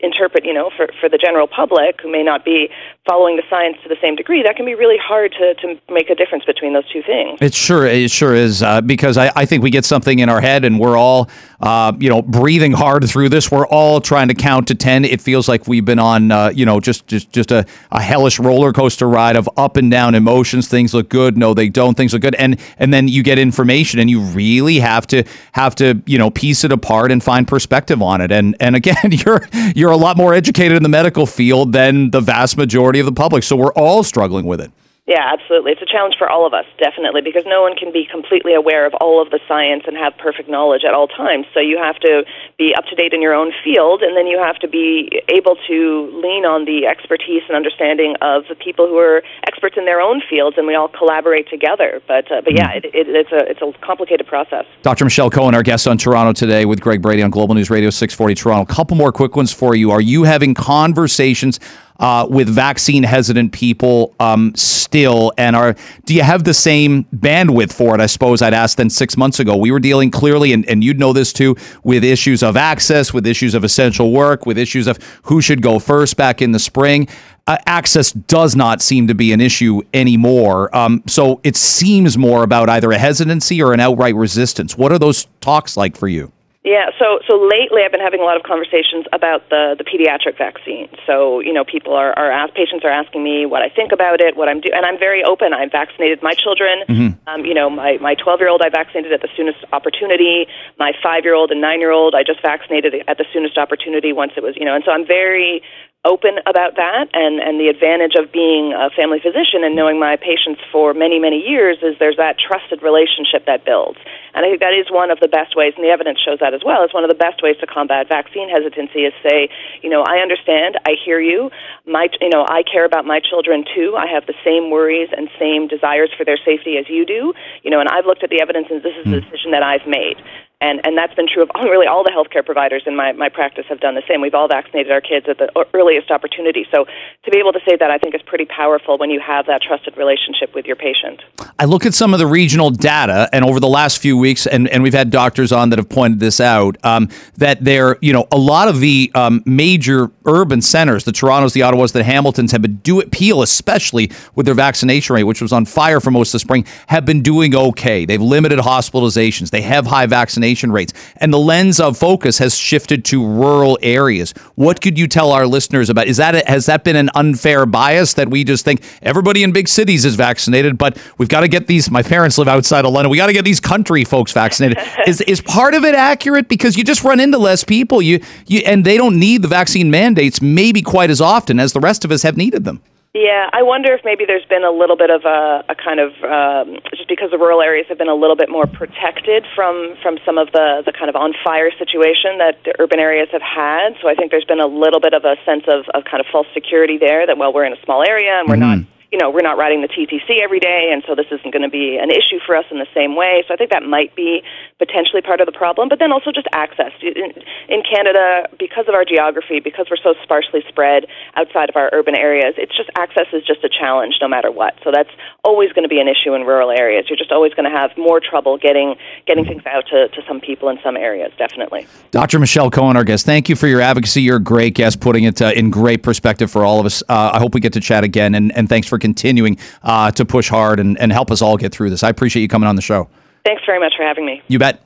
interpret, you know, for, for the general public who may not be following the science to the same degree, that can be really hard to, to make a difference between those two things.
It sure, it sure is, uh, because I, I think we get something in our head and we're all uh, you know, breathing hard through this. We're all trying to count to ten. It feels like we've been on, uh, you know, just just just a, a hellish roller coaster ride of up and down emotions. Things look good, no, they don't. Things look good, and and then you get information, and you really have to have to you know piece it apart and find perspective on it. And and again, you're you're a lot more educated in the medical field than the vast majority of the public, so we're all struggling with it.
Yeah, absolutely. It's a challenge for all of us, definitely, because no one can be completely aware of all of the science and have perfect knowledge at all times. So you have to be up to date in your own field, and then you have to be able to lean on the expertise and understanding of the people who are experts in their own fields, and we all collaborate together. But uh, but yeah, it, it, it's a it's a complicated process.
Dr. Michelle Cohen, our guest on Toronto today with Greg Brady on Global News Radio 640 Toronto. A couple more quick ones for you. Are you having conversations? Uh, with vaccine hesitant people um, still? And are do you have the same bandwidth for it? I suppose I'd ask than six months ago. We were dealing clearly, and, and you'd know this too, with issues of access, with issues of essential work, with issues of who should go first back in the spring. Uh, access does not seem to be an issue anymore. Um, so it seems more about either a hesitancy or an outright resistance. What are those talks like for you?
Yeah, so so lately I've been having a lot of conversations about the the pediatric vaccine. So you know, people are are ask, patients are asking me what I think about it, what I'm doing, and I'm very open. I've vaccinated my children. Mm-hmm. Um, you know, my my 12 year old I vaccinated at the soonest opportunity. My five year old and nine year old I just vaccinated at the soonest opportunity once it was you know, and so I'm very open about that and and the advantage of being a family physician and knowing my patients for many many years is there's that trusted relationship that builds. And I think that is one of the best ways and the evidence shows that as well it's one of the best ways to combat vaccine hesitancy is say you know I understand I hear you. My you know I care about my children too. I have the same worries and same desires for their safety as you do. You know and I've looked at the evidence and this is the hmm. decision that I've made and and that's been true of really all the healthcare providers in my my practice have done the same. We've all vaccinated our kids at the earliest opportunity. So to be able to say that, I think is pretty powerful when you have that trusted relationship with your patient.
I look at some of the regional data, and over the last few weeks, and and we've had doctors on that have pointed this out um, that there, you know, a lot of the um, major urban centers, the Toronto's, the Ottawas, the Hamiltons, have been doing Peel especially with their vaccination rate, which was on fire for most of the spring, have been doing okay. They've limited hospitalizations. They have high vaccination vaccination rates. And the lens of focus has shifted to rural areas. What could you tell our listeners about? Is that a, has that been an unfair bias that we just think everybody in big cities is vaccinated, but we've got to get these? My parents live outside of London. We got to get these country folks vaccinated. is is part of it accurate because you just run into less people? You you and they don't need the vaccine mandates maybe quite as often as the rest of us have needed them.
Yeah, I wonder if maybe there's been a little bit of a, a kind of um, just because the rural areas have been a little bit more protected from from some of the the kind of on fire situation that the urban areas have had. So I think there's been a little bit of a sense of, of kind of false security there that well we're in a small area and we're mm-hmm. not you know, we're not riding the TTC every day, and so this isn't going to be an issue for us in the same way. So I think that might be potentially part of the problem. But then also just access. In, in Canada, because of our geography, because we're so sparsely spread outside of our urban areas, it's just access is just a challenge no matter what. So that's always going to be an issue in rural areas. You're just always going to have more trouble getting getting things out to, to some people in some areas, definitely.
Dr. Michelle Cohen, our guest, thank you for your advocacy. You're a great guest, putting it uh, in great perspective for all of us. Uh, I hope we get to chat again, and, and thanks for for continuing uh, to push hard and, and help us all get through this. I appreciate you coming on the show.
Thanks very much for having me.
You bet.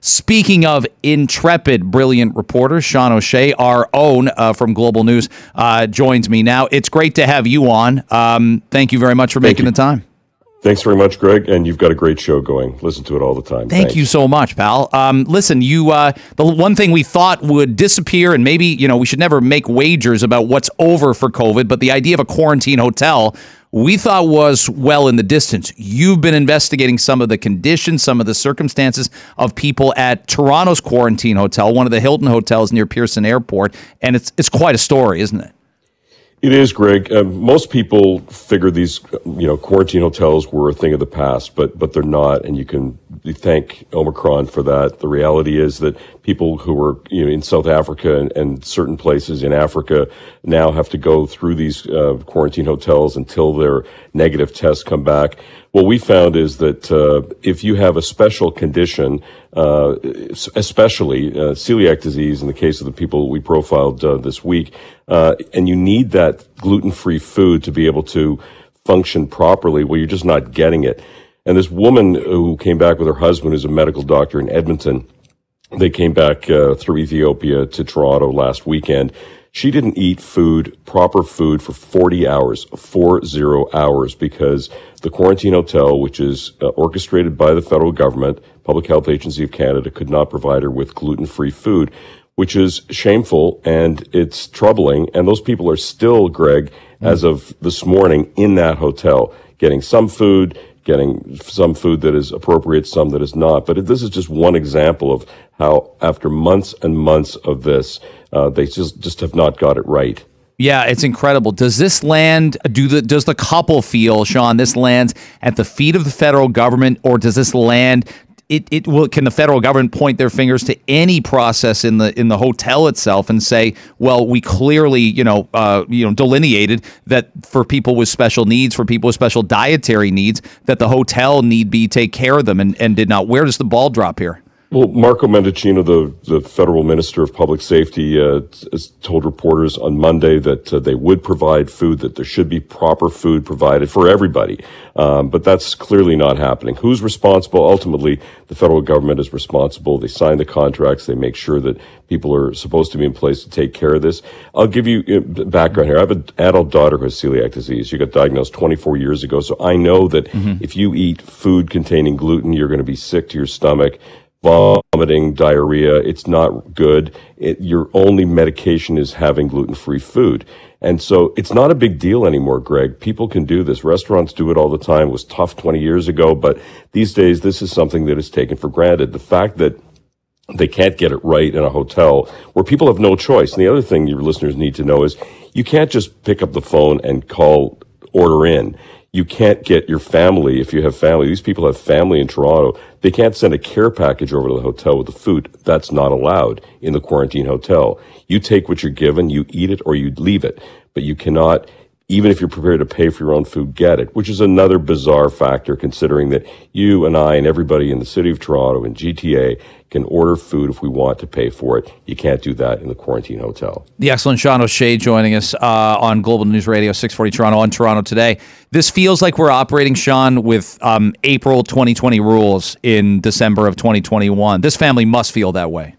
Speaking of intrepid, brilliant reporters, Sean O'Shea, our own uh, from Global News, uh, joins me now. It's great to have you on. Um, thank you very much for thank making you. the time.
Thanks very much, Greg, and you've got a great show going. Listen to it all the time.
Thank Thanks. you so much, pal. Um, listen, you uh, the one thing we thought would disappear, and maybe you know we should never make wagers about what's over for COVID, but the idea of a quarantine hotel we thought was well in the distance. You've been investigating some of the conditions, some of the circumstances of people at Toronto's quarantine hotel, one of the Hilton hotels near Pearson Airport, and it's it's quite a story, isn't it?
It is, Greg. Uh, most people figure these, you know, quarantine hotels were a thing of the past, but but they're not, and you can thank Omicron for that. The reality is that people who were, you know, in South Africa and, and certain places in Africa now have to go through these uh, quarantine hotels until their negative tests come back. What we found is that uh, if you have a special condition, uh, especially uh, celiac disease, in the case of the people we profiled uh, this week, uh, and you need that gluten-free food to be able to function properly, well, you're just not getting it. And this woman who came back with her husband, who's a medical doctor in Edmonton, they came back uh, through Ethiopia to Toronto last weekend she didn't eat food, proper food for 40 hours, four zero hours, because the quarantine hotel, which is uh, orchestrated by the federal government, Public Health Agency of Canada, could not provide her with gluten-free food, which is shameful and it's troubling. And those people are still, Greg, mm. as of this morning in that hotel, getting some food, getting some food that is appropriate, some that is not. But this is just one example of how after months and months of this, uh, they just just have not got it right.
Yeah, it's incredible. Does this land do the does the couple feel, Sean, this lands at the feet of the federal government or does this land it, it will can the federal government point their fingers to any process in the in the hotel itself and say, well, we clearly you know uh, you know delineated that for people with special needs, for people with special dietary needs, that the hotel need be take care of them and, and did not. Where does the ball drop here?
Well, Marco Mendicino, the, the federal minister of public safety, uh, told reporters on Monday that uh, they would provide food, that there should be proper food provided for everybody. Um, but that's clearly not happening. Who's responsible? Ultimately, the federal government is responsible. They sign the contracts. They make sure that people are supposed to be in place to take care of this. I'll give you uh, background here. I have an adult daughter who has celiac disease. She got diagnosed 24 years ago. So I know that mm-hmm. if you eat food containing gluten, you're going to be sick to your stomach vomiting, diarrhea. It's not good. It, your only medication is having gluten-free food. And so it's not a big deal anymore, Greg. People can do this. Restaurants do it all the time. It was tough 20 years ago, but these days this is something that is taken for granted. The fact that they can't get it right in a hotel where people have no choice. And the other thing your listeners need to know is you can't just pick up the phone and call order in you can't get your family if you have family. These people have family in Toronto. They can't send a care package over to the hotel with the food. That's not allowed in the quarantine hotel. You take what you're given, you eat it or you leave it, but you cannot even if you're prepared to pay for your own food, get it, which is another bizarre factor considering that you and I and everybody in the city of Toronto and GTA can order food if we want to pay for it. You can't do that in the quarantine hotel.
The excellent Sean O'Shea joining us uh, on Global News Radio 640 Toronto on Toronto today. This feels like we're operating, Sean, with um, April 2020 rules in December of 2021. This family must feel that way.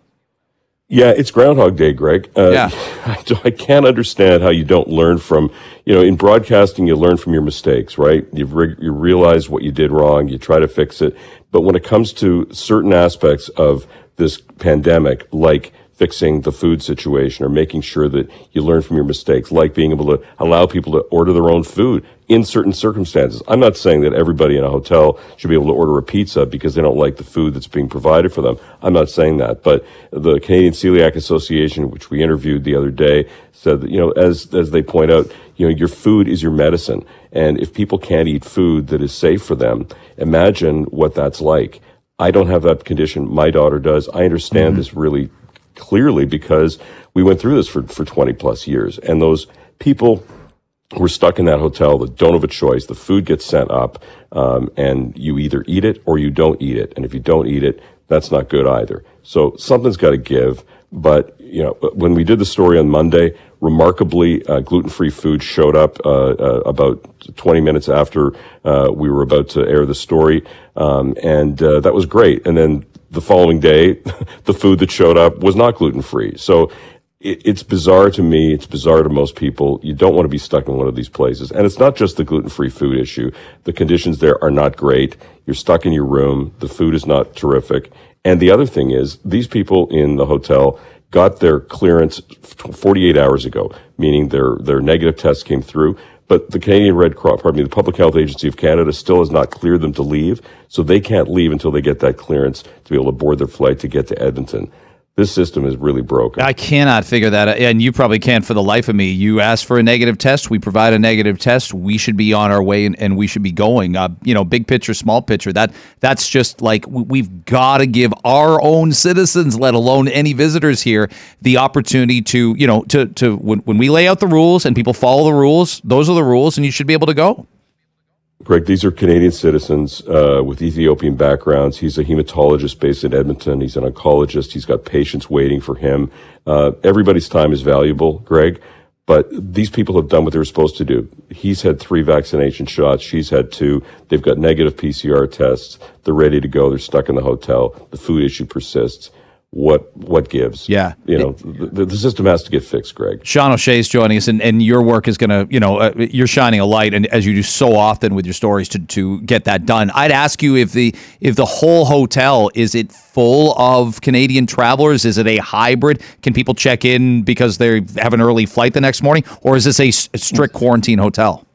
Yeah, it's Groundhog Day, Greg. Uh, yeah. I, I, can't understand how you don't learn from, you know, in broadcasting, you learn from your mistakes, right? You've re- you realize what you did wrong, you try to fix it. But when it comes to certain aspects of this pandemic, like fixing the food situation or making sure that you learn from your mistakes, like being able to allow people to order their own food in certain circumstances. I'm not saying that everybody in a hotel should be able to order a pizza because they don't like the food that's being provided for them. I'm not saying that, but the Canadian Celiac Association, which we interviewed the other day, said that, you know, as, as they point out, you know, your food is your medicine. And if people can't eat food that is safe for them, imagine what that's like. I don't have that condition. My daughter does. I understand mm-hmm. this really clearly because we went through this for, for 20 plus years. And those people were stuck in that hotel that don't have a choice. The food gets sent up, um, and you either eat it or you don't eat it. And if you don't eat it, that's not good either. So something's got to give. But you know, when we did the story on Monday, remarkably, uh, gluten-free food showed up uh, uh, about 20 minutes after uh, we were about to air the story, um, and uh, that was great. And then the following day, the food that showed up was not gluten free. So it, it's bizarre to me. It's bizarre to most people. You don't want to be stuck in one of these places. And it's not just the gluten free food issue. The conditions there are not great. You're stuck in your room. The food is not terrific. And the other thing is these people in the hotel got their clearance 48 hours ago, meaning their, their negative test came through. But the Canadian Red Cross, pardon me, the Public Health Agency of Canada still has not cleared them to leave. So they can't leave until they get that clearance to be able to board their flight to get to Edmonton this system is really broken.
I cannot figure that out. And you probably can't for the life of me. You ask for a negative test, we provide a negative test, we should be on our way and, and we should be going. Uh, you know, big picture, small picture. That That's just like we've got to give our own citizens, let alone any visitors here, the opportunity to, you know, to, to when, when we lay out the rules and people follow the rules, those are the rules and you should be able to go.
Greg, these are Canadian citizens uh, with Ethiopian backgrounds. He's a hematologist based in Edmonton. He's an oncologist. He's got patients waiting for him. Uh, everybody's time is valuable, Greg, but these people have done what they were supposed to do. He's had three vaccination shots. She's had two. They've got negative PCR tests. They're ready to go. They're stuck in the hotel. The food issue persists what what gives.
Yeah,
you know the, the, system has to get fixed. Greg
Sean O'Shea is joining us, and, and your work is going to you know uh, you're shining a light, and as you do so often with your stories to to get that done. I'd ask you if the if the whole hotel is it full of Canadian travelers? Is it a hybrid? Can people check in because they have an early flight the next morning, or is this a, a strict quarantine hotel?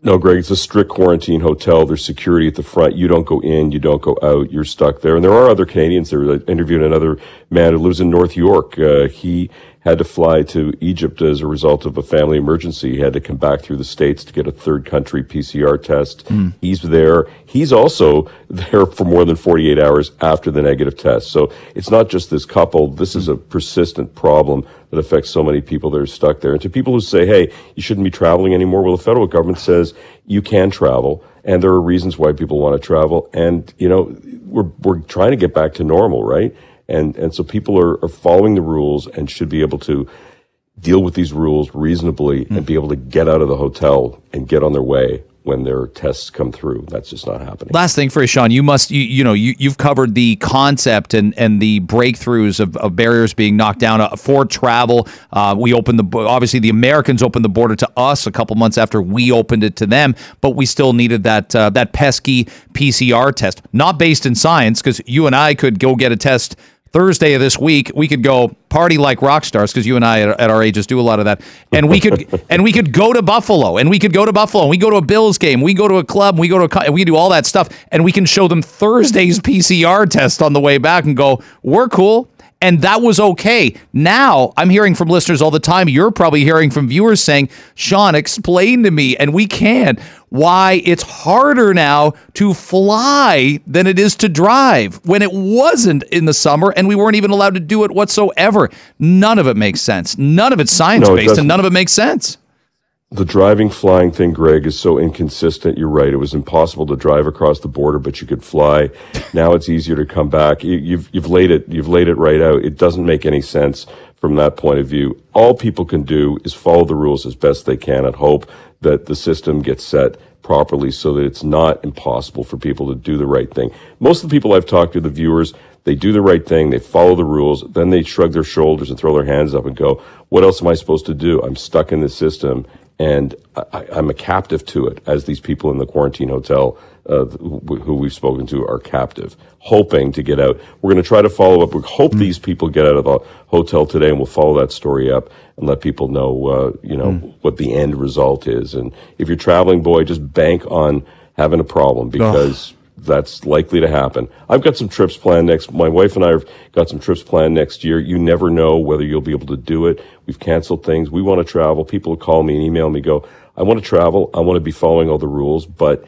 No, Greg, it's a strict quarantine hotel. There's security at the front. You don't go in, you don't go out. You're stuck there. And there are other Canadians there. I interviewed another man who lives in North York. Uh, he had to fly to Egypt as a result of a family emergency. He had to come back through the States to get a third country PCR test. Mm. He's there. He's also there for more than 48 hours after the negative test. So it's not just this couple. This is a persistent problem that affects so many people that are stuck there. And to people who say, hey, you shouldn't be traveling anymore, well, the federal government says you can travel and there are reasons why people want to travel. And, you know, we're, we're trying to get back to normal, right? And, and so people are, are following the rules and should be able to deal with these rules reasonably mm. and be able to get out of the hotel and get on their way when their tests come through. That's just not happening.
Last thing for you, Sean, you must you, you know you you've covered the concept and and the breakthroughs of, of barriers being knocked down uh, for travel. Uh, we opened the obviously the Americans opened the border to us a couple months after we opened it to them, but we still needed that uh, that pesky PCR test, not based in science, because you and I could go get a test Thursday of this week, we could go party like rock stars because you and I at, our ages do a lot of that, and we could and we could go to Buffalo, and we could go to Buffalo, and we go to a Bills game, we go to a club, we go to a, we do all that stuff, and we can show them Thursday's PCR test on the way back and go, we're cool and that was okay. Now I'm hearing from listeners all the time. You're probably hearing from viewers saying, Sean, explain to me, and we can, why it's harder now to fly than it is to drive when it wasn't in the summer and we weren't even allowed to do it whatsoever. None of it makes sense. None of it's science based, no, it and none of it makes sense.
The driving flying thing, Greg, is so inconsistent. You're right. It was impossible to drive across the border, but you could fly. Now it's easier to come back. You, you've you've laid it you've laid it right out. It doesn't make any sense from that point of view. All people can do is follow the rules as best they can and hope that the system gets set properly so that it's not impossible for people to do the right thing. Most of the people I've talked to, the viewers, they do the right thing, they follow the rules, then they shrug their shoulders and throw their hands up and go, what else am I supposed to do? I'm stuck in this system and I, am a captive to it, as these people in the quarantine hotel uh, who we've spoken to are captive, hoping to get out. We're going to try to follow up. We hope mm. these people get out of the hotel today, and we'll follow that story up and let people know, uh, you know, mm. what the end result is. And if you're traveling, boy, just bank on having a problem because. Oh that's likely to happen. I've got some trips planned next. My wife and I have got some trips planned next year. You never know whether you'll be able to do it. We've canceled things. We want to travel. People call me and email me, go, I want to travel. I want to be following all the rules, but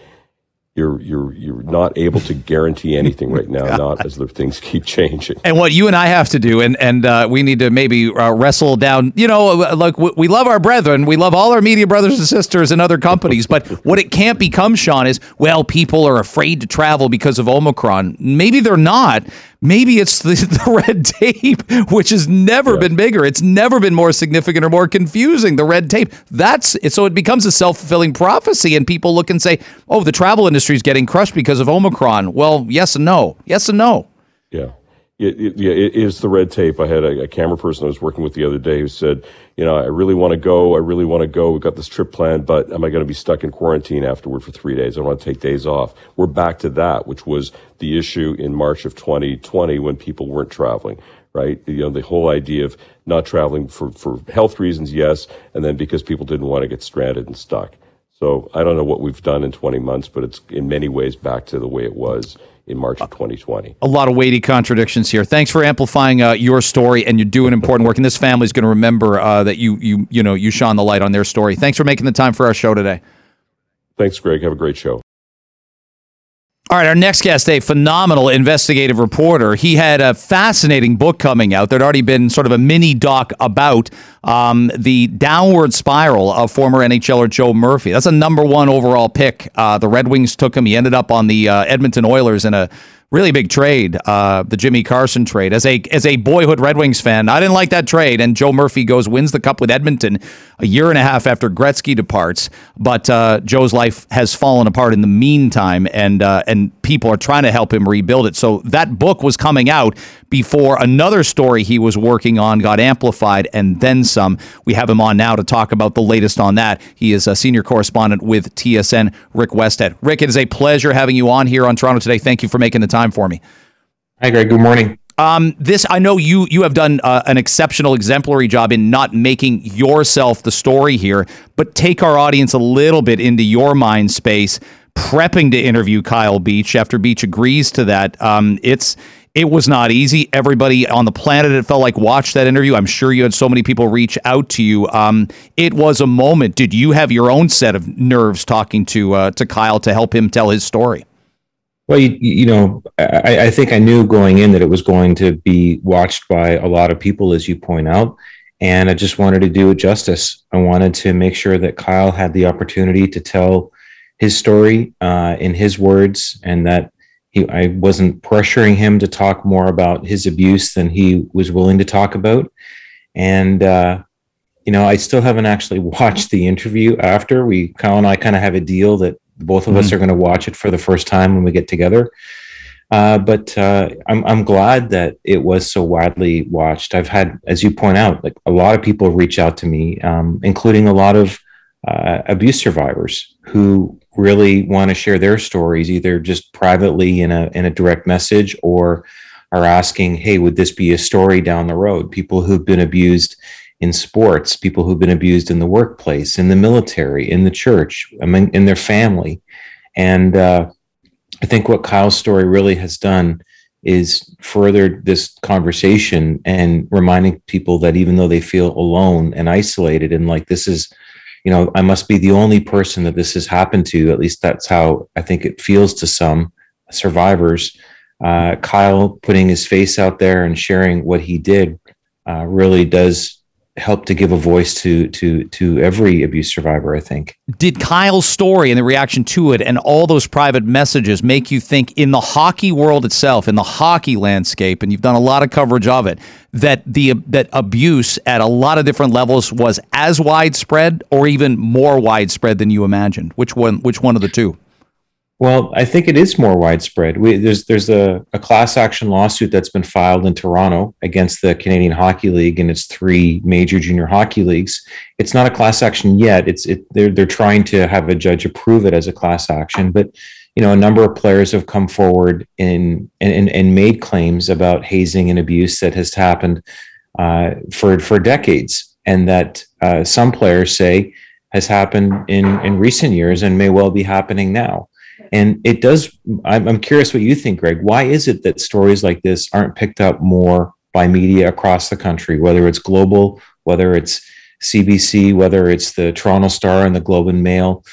you're you're you're not able to guarantee anything right now, not as the things keep changing.
And what you and I have to do, and and uh, we need to maybe uh, wrestle down. You know, like we love our brethren, we love all our media brothers and sisters and other companies, but what it can't become, Sean, is well, people are afraid to travel because of Omicron. Maybe they're not. Maybe it's the, the red tape, which has never yeah. been bigger. It's never been more significant or more confusing. The red tape. That's so it becomes a self fulfilling prophecy, and people look and say, "Oh, the travel industry is getting crushed because of Omicron." Well, yes and no. Yes and no.
Yeah. It, it, yeah, it is the red tape. I had a, a, camera person I was working with the other day who said, you know, I really want to go. I really want to go. We've got this trip planned, but am I going to be stuck in quarantine afterward for three days? I want to take days off. We're back to that, which was the issue in March of 2020 when people weren't traveling, right? You know, the whole idea of not traveling for, for health reasons, yes, and then because people didn't want to get stranded and stuck. So I don't know what we've done in 20 months, but it's in many ways back to the way it was in March of 2020.
A lot of weighty contradictions here. Thanks for amplifying uh, your story, and you're doing important work. And this family is going to remember uh, that you you you know you shone the light on their story. Thanks for making the time for our show today.
Thanks, Greg. Have a great show.
All right, our next guest, a phenomenal investigative reporter. He had a fascinating book coming out. There'd already been sort of a mini doc about um, the downward spiral of former NHLer Joe Murphy. That's a number one overall pick. Uh, the Red Wings took him. He ended up on the uh, Edmonton Oilers in a really big trade, uh, the Jimmy Carson trade. As a as a boyhood Red Wings fan, I didn't like that trade. And Joe Murphy goes wins the cup with Edmonton a year and a half after Gretzky departs. But uh, Joe's life has fallen apart in the meantime, and uh, and people are trying to help him rebuild it. So that book was coming out before another story he was working on got amplified, and then some. We have him on now to talk about the latest on that. He is a senior correspondent with TSN, Rick Westhead. Rick, it is a pleasure having you on here on Toronto today. Thank you for making the time time for me.
Hi, Greg. Good morning.
Um, this I know you you have done uh, an exceptional, exemplary job in not making yourself the story here, but take our audience a little bit into your mind space. Prepping to interview Kyle Beach after Beach agrees to that. Um, it's It was not easy. Everybody on the planet, it felt like, watched that interview. I'm sure you had so many people reach out to you. Um, it was a moment. Did you have your own set of nerves talking to uh, to Kyle to help him tell his story?
Well, you, you know, I, I, think I knew going in that it was going to be watched by a lot of people, as you point out. And I just wanted to do it justice. I wanted to make sure that Kyle had the opportunity to tell his story uh, in his words and that he, I wasn't pressuring him to talk more about his abuse than he was willing to talk about. And, uh, you know, I still haven't actually watched the interview after. We, Kyle and I kind of have a deal that both of mm-hmm. us are going to watch it for the first time when we get together. Uh, but uh, I'm I'm glad that it was so widely watched. I've had, as you point out, like a lot of people reach out to me, um, including a lot of uh, abuse survivors who really want to share their stories, either just privately in a in a direct message or are asking, "Hey, would this be a story down the road?" People who've been abused in sports, people who've been abused in the workplace, in the military, in the church, in their family. And uh, I think what Kyle's story really has done is furthered this conversation and reminding people that even though they feel alone and isolated and like this is you know i must be the only person that this has happened to at least that's how i think it feels to some survivors uh, kyle putting his face out there and sharing what he did uh, really does help to give a voice to to to every abuse survivor i think.
Did kyle's story and the reaction to it and all those private messages make you think in the hockey world itself in the hockey landscape and you've done a lot of coverage of it that the that abuse at a lot of different levels was as widespread or even more widespread than you imagined? Which one which one of the two
well, I think it is more widespread. We, there's there's a, a, class action lawsuit that's been filed in Toronto against the Canadian Hockey League and its three major junior hockey leagues. It's not a class action yet. It's it they're they're trying to have a judge approve it as a class action, but you know a number of players have come forward in and, and made claims about hazing and abuse that has happened uh, for for decades, and that uh, some players say has happened in in recent years and may well be happening now. And it does, I'm, I'm curious what you think, Greg. Why is it that stories like this aren't picked up more by media across the country, whether it's global, whether it's CBC, whether it's the Toronto Star and the Globe and Mail?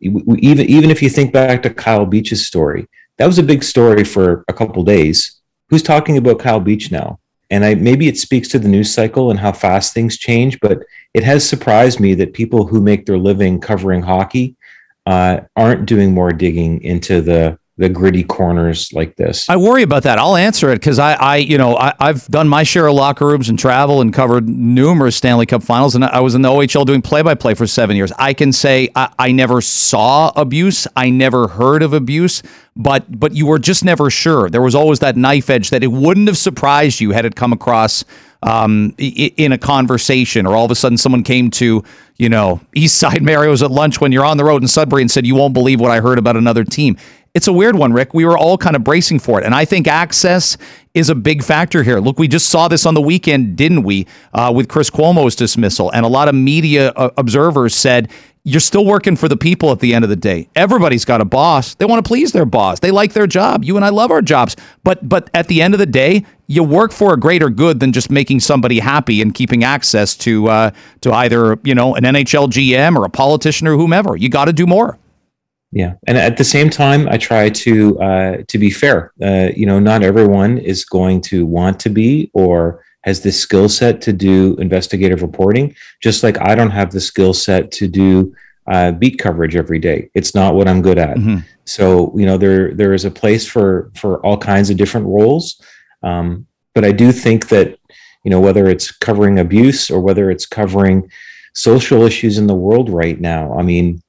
Even, even if you think back to Kyle Beach's story, that was a big story for a couple days. Who's talking about Kyle Beach now? And I maybe it speaks to the news cycle and how fast things change, but it has surprised me that people who make their living covering hockey uh, aren't doing more digging into the the gritty corners like this.
I worry about that. I'll answer it because I, I, you know, I, have done my share of locker rooms and travel and covered numerous Stanley Cup Finals, and I was in the OHL doing play by play for seven years. I can say I, I never saw abuse, I never heard of abuse, but but you were just never sure. There was always that knife edge that it wouldn't have surprised you had it come across um, in a conversation, or all of a sudden someone came to, you know, East Side Mario's at lunch when you're on the road in Sudbury and said, You won't believe what I heard about another team. It's a weird one, Rick. We were all kind of bracing for it. And I think access is a big factor here. Look, we just saw this on the weekend, didn't we, uh, with Chris Cuomo's dismissal? And a lot of media uh, observers said you're still working for the people at the end of the day. Everybody's got a boss. They want to please their boss. They like their job. You and I love our jobs. But but at the end of the day, you work for a greater good than just making somebody happy and keeping access to uh, to either, you know, an NHL GM or a politician or whomever. You got to do more.
Yeah, and at the same time, I try to uh, to be fair. Uh, you know, not everyone is going to want to be or has the skill set to do investigative reporting, just like I don't have the skill set to do uh, beat coverage every day. It's not what I'm good at. Mm-hmm. So you know there there is a place for for all kinds of different roles, um, but I do think that you know whether it's covering abuse or whether it's covering social issues in the world right now. I mean,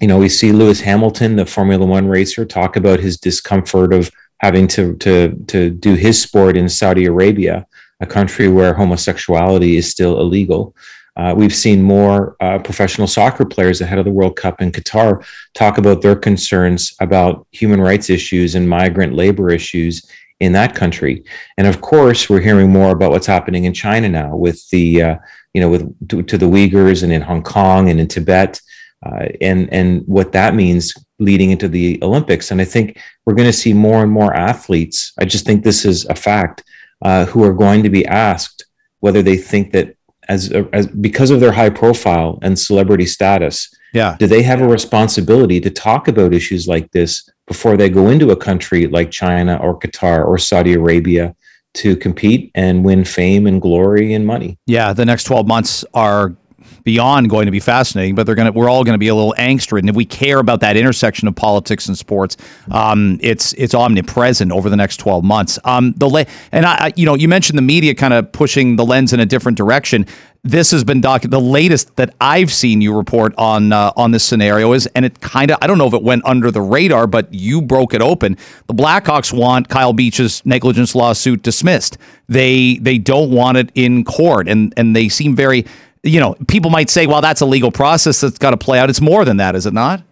you know, we see Lewis Hamilton, the Formula One racer, talk about his discomfort of having to to to do his sport in Saudi Arabia a country where homosexuality is still illegal. Uh, we've seen more uh, professional soccer players ahead of the World Cup in Qatar talk about their concerns about human rights issues and migrant labor issues in that country. And of course, we're hearing more about what's happening in China now with the, uh, you know, with to, to, the Uyghurs and in Hong Kong and in Tibet, uh, and and what that means leading into the Olympics. And I think we're going to see more and more athletes. I just think this is a fact uh, who are going to be asked whether they think that as, as because of their high profile and celebrity status,
yeah,
do they have a responsibility to talk about issues like this before they go into a country like China or Qatar or Saudi Arabia to compete and win fame and glory and money?
Yeah, the next 12 months are beyond going to be fascinating, but they're going to we're all going to be a little angst ridden. If we care about that intersection of politics and sports, um, it's it's omnipresent over the next twelve months. Um, the le- and I, you know, you mentioned the media kind of pushing the lens in a different direction. This has been. The latest that I've seen you report on uh, on this scenario is, and it kind of I don't know if it went under the radar, but you broke it open. The Blackhawks want Kyle Beach's negligence lawsuit dismissed. They they don't want it in court, and and they seem very you know, people might say, well, that's a legal process that's got to play out. It's more than that, is it not?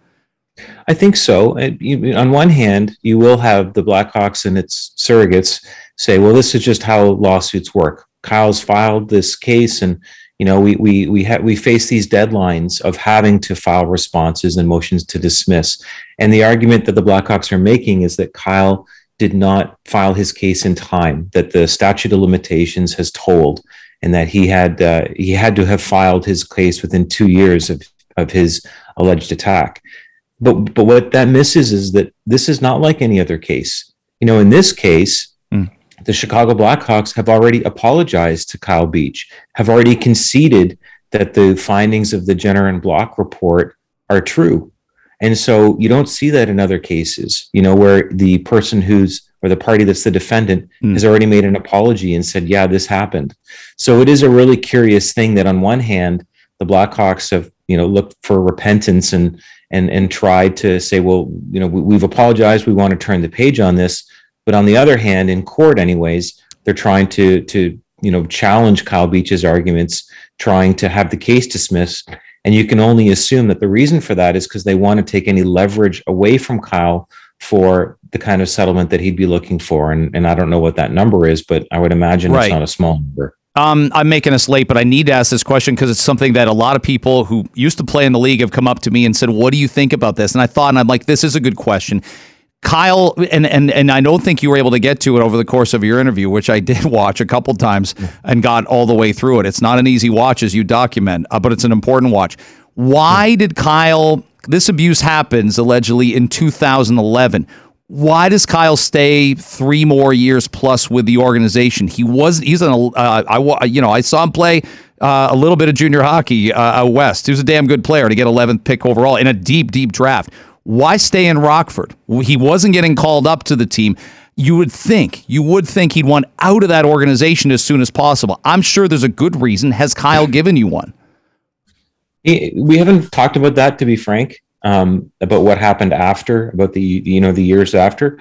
I think so. On one hand, you will have the Blackhawks and its surrogates say, well, this is just how lawsuits work. Kyle's filed this case and you know we we we have we face these deadlines of having to file responses and motions to dismiss and the argument that the blackhawks are making is that kyle did not file his case in time that the statute of limitations has tolled and that he had uh, he had to have filed his case within two years of, of his alleged attack. But but what that misses is that this is not like any other case. You know, in this case, mm. the Chicago Blackhawks have already apologized to Kyle Beach, have already conceded that the findings of the Jenner and Block report are true. And so you don't see that in other cases, you know, where the person who's or the party that's the defendant mm. has already made an apology and said, yeah, this happened. So it is a really curious thing that on one hand, the Blackhawks have, you know, looked for repentance and and and tried to say, well, you know, we, have apologized, we want to turn the page on this. But on the other hand, in court, anyways, they're trying to to you know challenge Kyle Beach's arguments, trying to have the case dismissed. And you can only assume that the reason for that is because they want to take any leverage away from Kyle for the kind of settlement that he'd be looking for. And, and I don't know what that number is, but I would imagine right. it's not a small number.
Um, I'm making us late, but I need to ask this question because it's something that a lot of people who used to play in the league have come up to me and said, "What do you think about this?" And I thought, and I'm like, "This is a good question." Kyle, and and and I don't think you were able to get to it over the course of your interview, which I did watch a couple times and got all the way through it. It's not an easy watch as you document, uh, but it's an important watch. Why did Kyle? This abuse happens allegedly in 2011 why does Kyle stay three more years plus with the organization? He was he's an uh, I you know I saw him play uh, a little bit of junior hockey uh, west. He was a damn good player to get 11th pick overall in a deep deep draft. Why stay in Rockford? He wasn't getting called up to the team. You would think you would think he'd want out of that organization as soon as possible. I'm sure there's a good reason. Has Kyle given you one?
We haven't talked about that, to be frank um, about what happened after, about the you know the years after.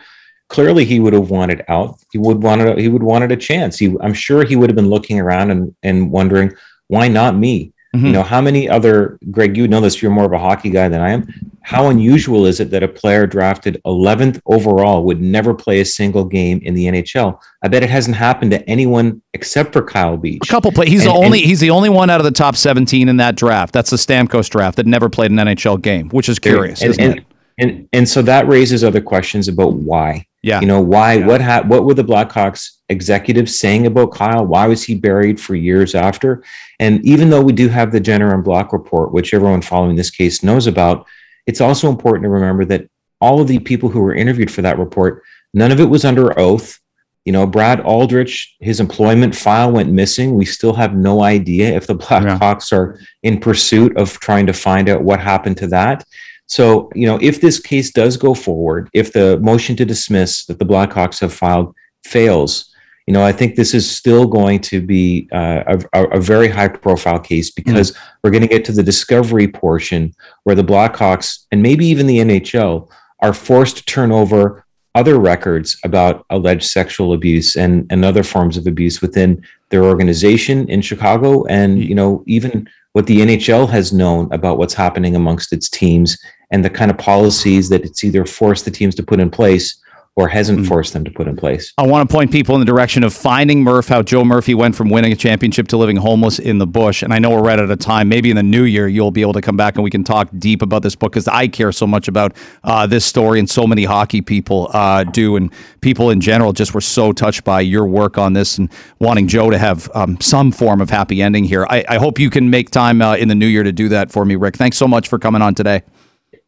Clearly, he would have wanted out. He would wanted he would wanted a chance. He, I'm sure he would have been looking around and and wondering why not me. Mm-hmm. You know, how many other Greg? You know this. You're more of a hockey guy than I am. How unusual is it that a player drafted 11th overall would never play a single game in the NHL? I bet it hasn't happened to anyone except for Kyle Beach.
A couple play. He's and, the only. And, he's the only one out of the top 17 in that draft. That's the Stamkos draft that never played an NHL game, which is curious,
and,
isn't it?
And and so that raises other questions about why.
Yeah.
You know why? Yeah. What ha- What were the Blackhawks executives saying about Kyle? Why was he buried for years after? And even though we do have the Jenner and Block report, which everyone following this case knows about, it's also important to remember that all of the people who were interviewed for that report, none of it was under oath. You know, Brad Aldrich, his employment file went missing. We still have no idea if the Blackhawks yeah. are in pursuit of trying to find out what happened to that. So, you know, if this case does go forward, if the motion to dismiss that the Blackhawks have filed fails, you know, I think this is still going to be uh, a, a, very high profile case because mm-hmm. we're going to get to the discovery portion where the Blackhawks and maybe even the NHL are forced to turn over other records about alleged sexual abuse and, and other forms of abuse within their organization in Chicago. And, you know, even what the NHL has known about what's happening amongst its teams and the kind of policies that it's either forced the teams to put in place or hasn't forced them to put in place.
I want to point people in the direction of finding Murph, how Joe Murphy went from winning a championship to living homeless in the bush. And I know we're right at a time. Maybe in the new year, you'll be able to come back and we can talk deep about this book because I care so much about uh, this story and so many hockey people uh, do. And people in general just were so touched by your work on this and wanting Joe to have um, some form of happy ending here. I, I hope you can make time uh, in the new year to do that for me, Rick. Thanks so much for coming on today.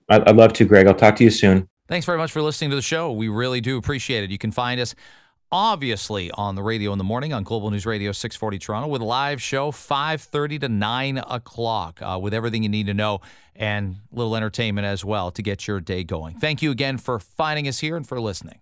I'd love to, Greg. I'll talk to you soon.
Thanks very much for listening to the show. We really do appreciate it. You can find us obviously on the radio in the morning on Global News Radio 640 Toronto with a live show 5.30 to 9 o'clock uh, with everything you need to know and a little entertainment as well to get your day going. Thank you again for finding us here and for listening.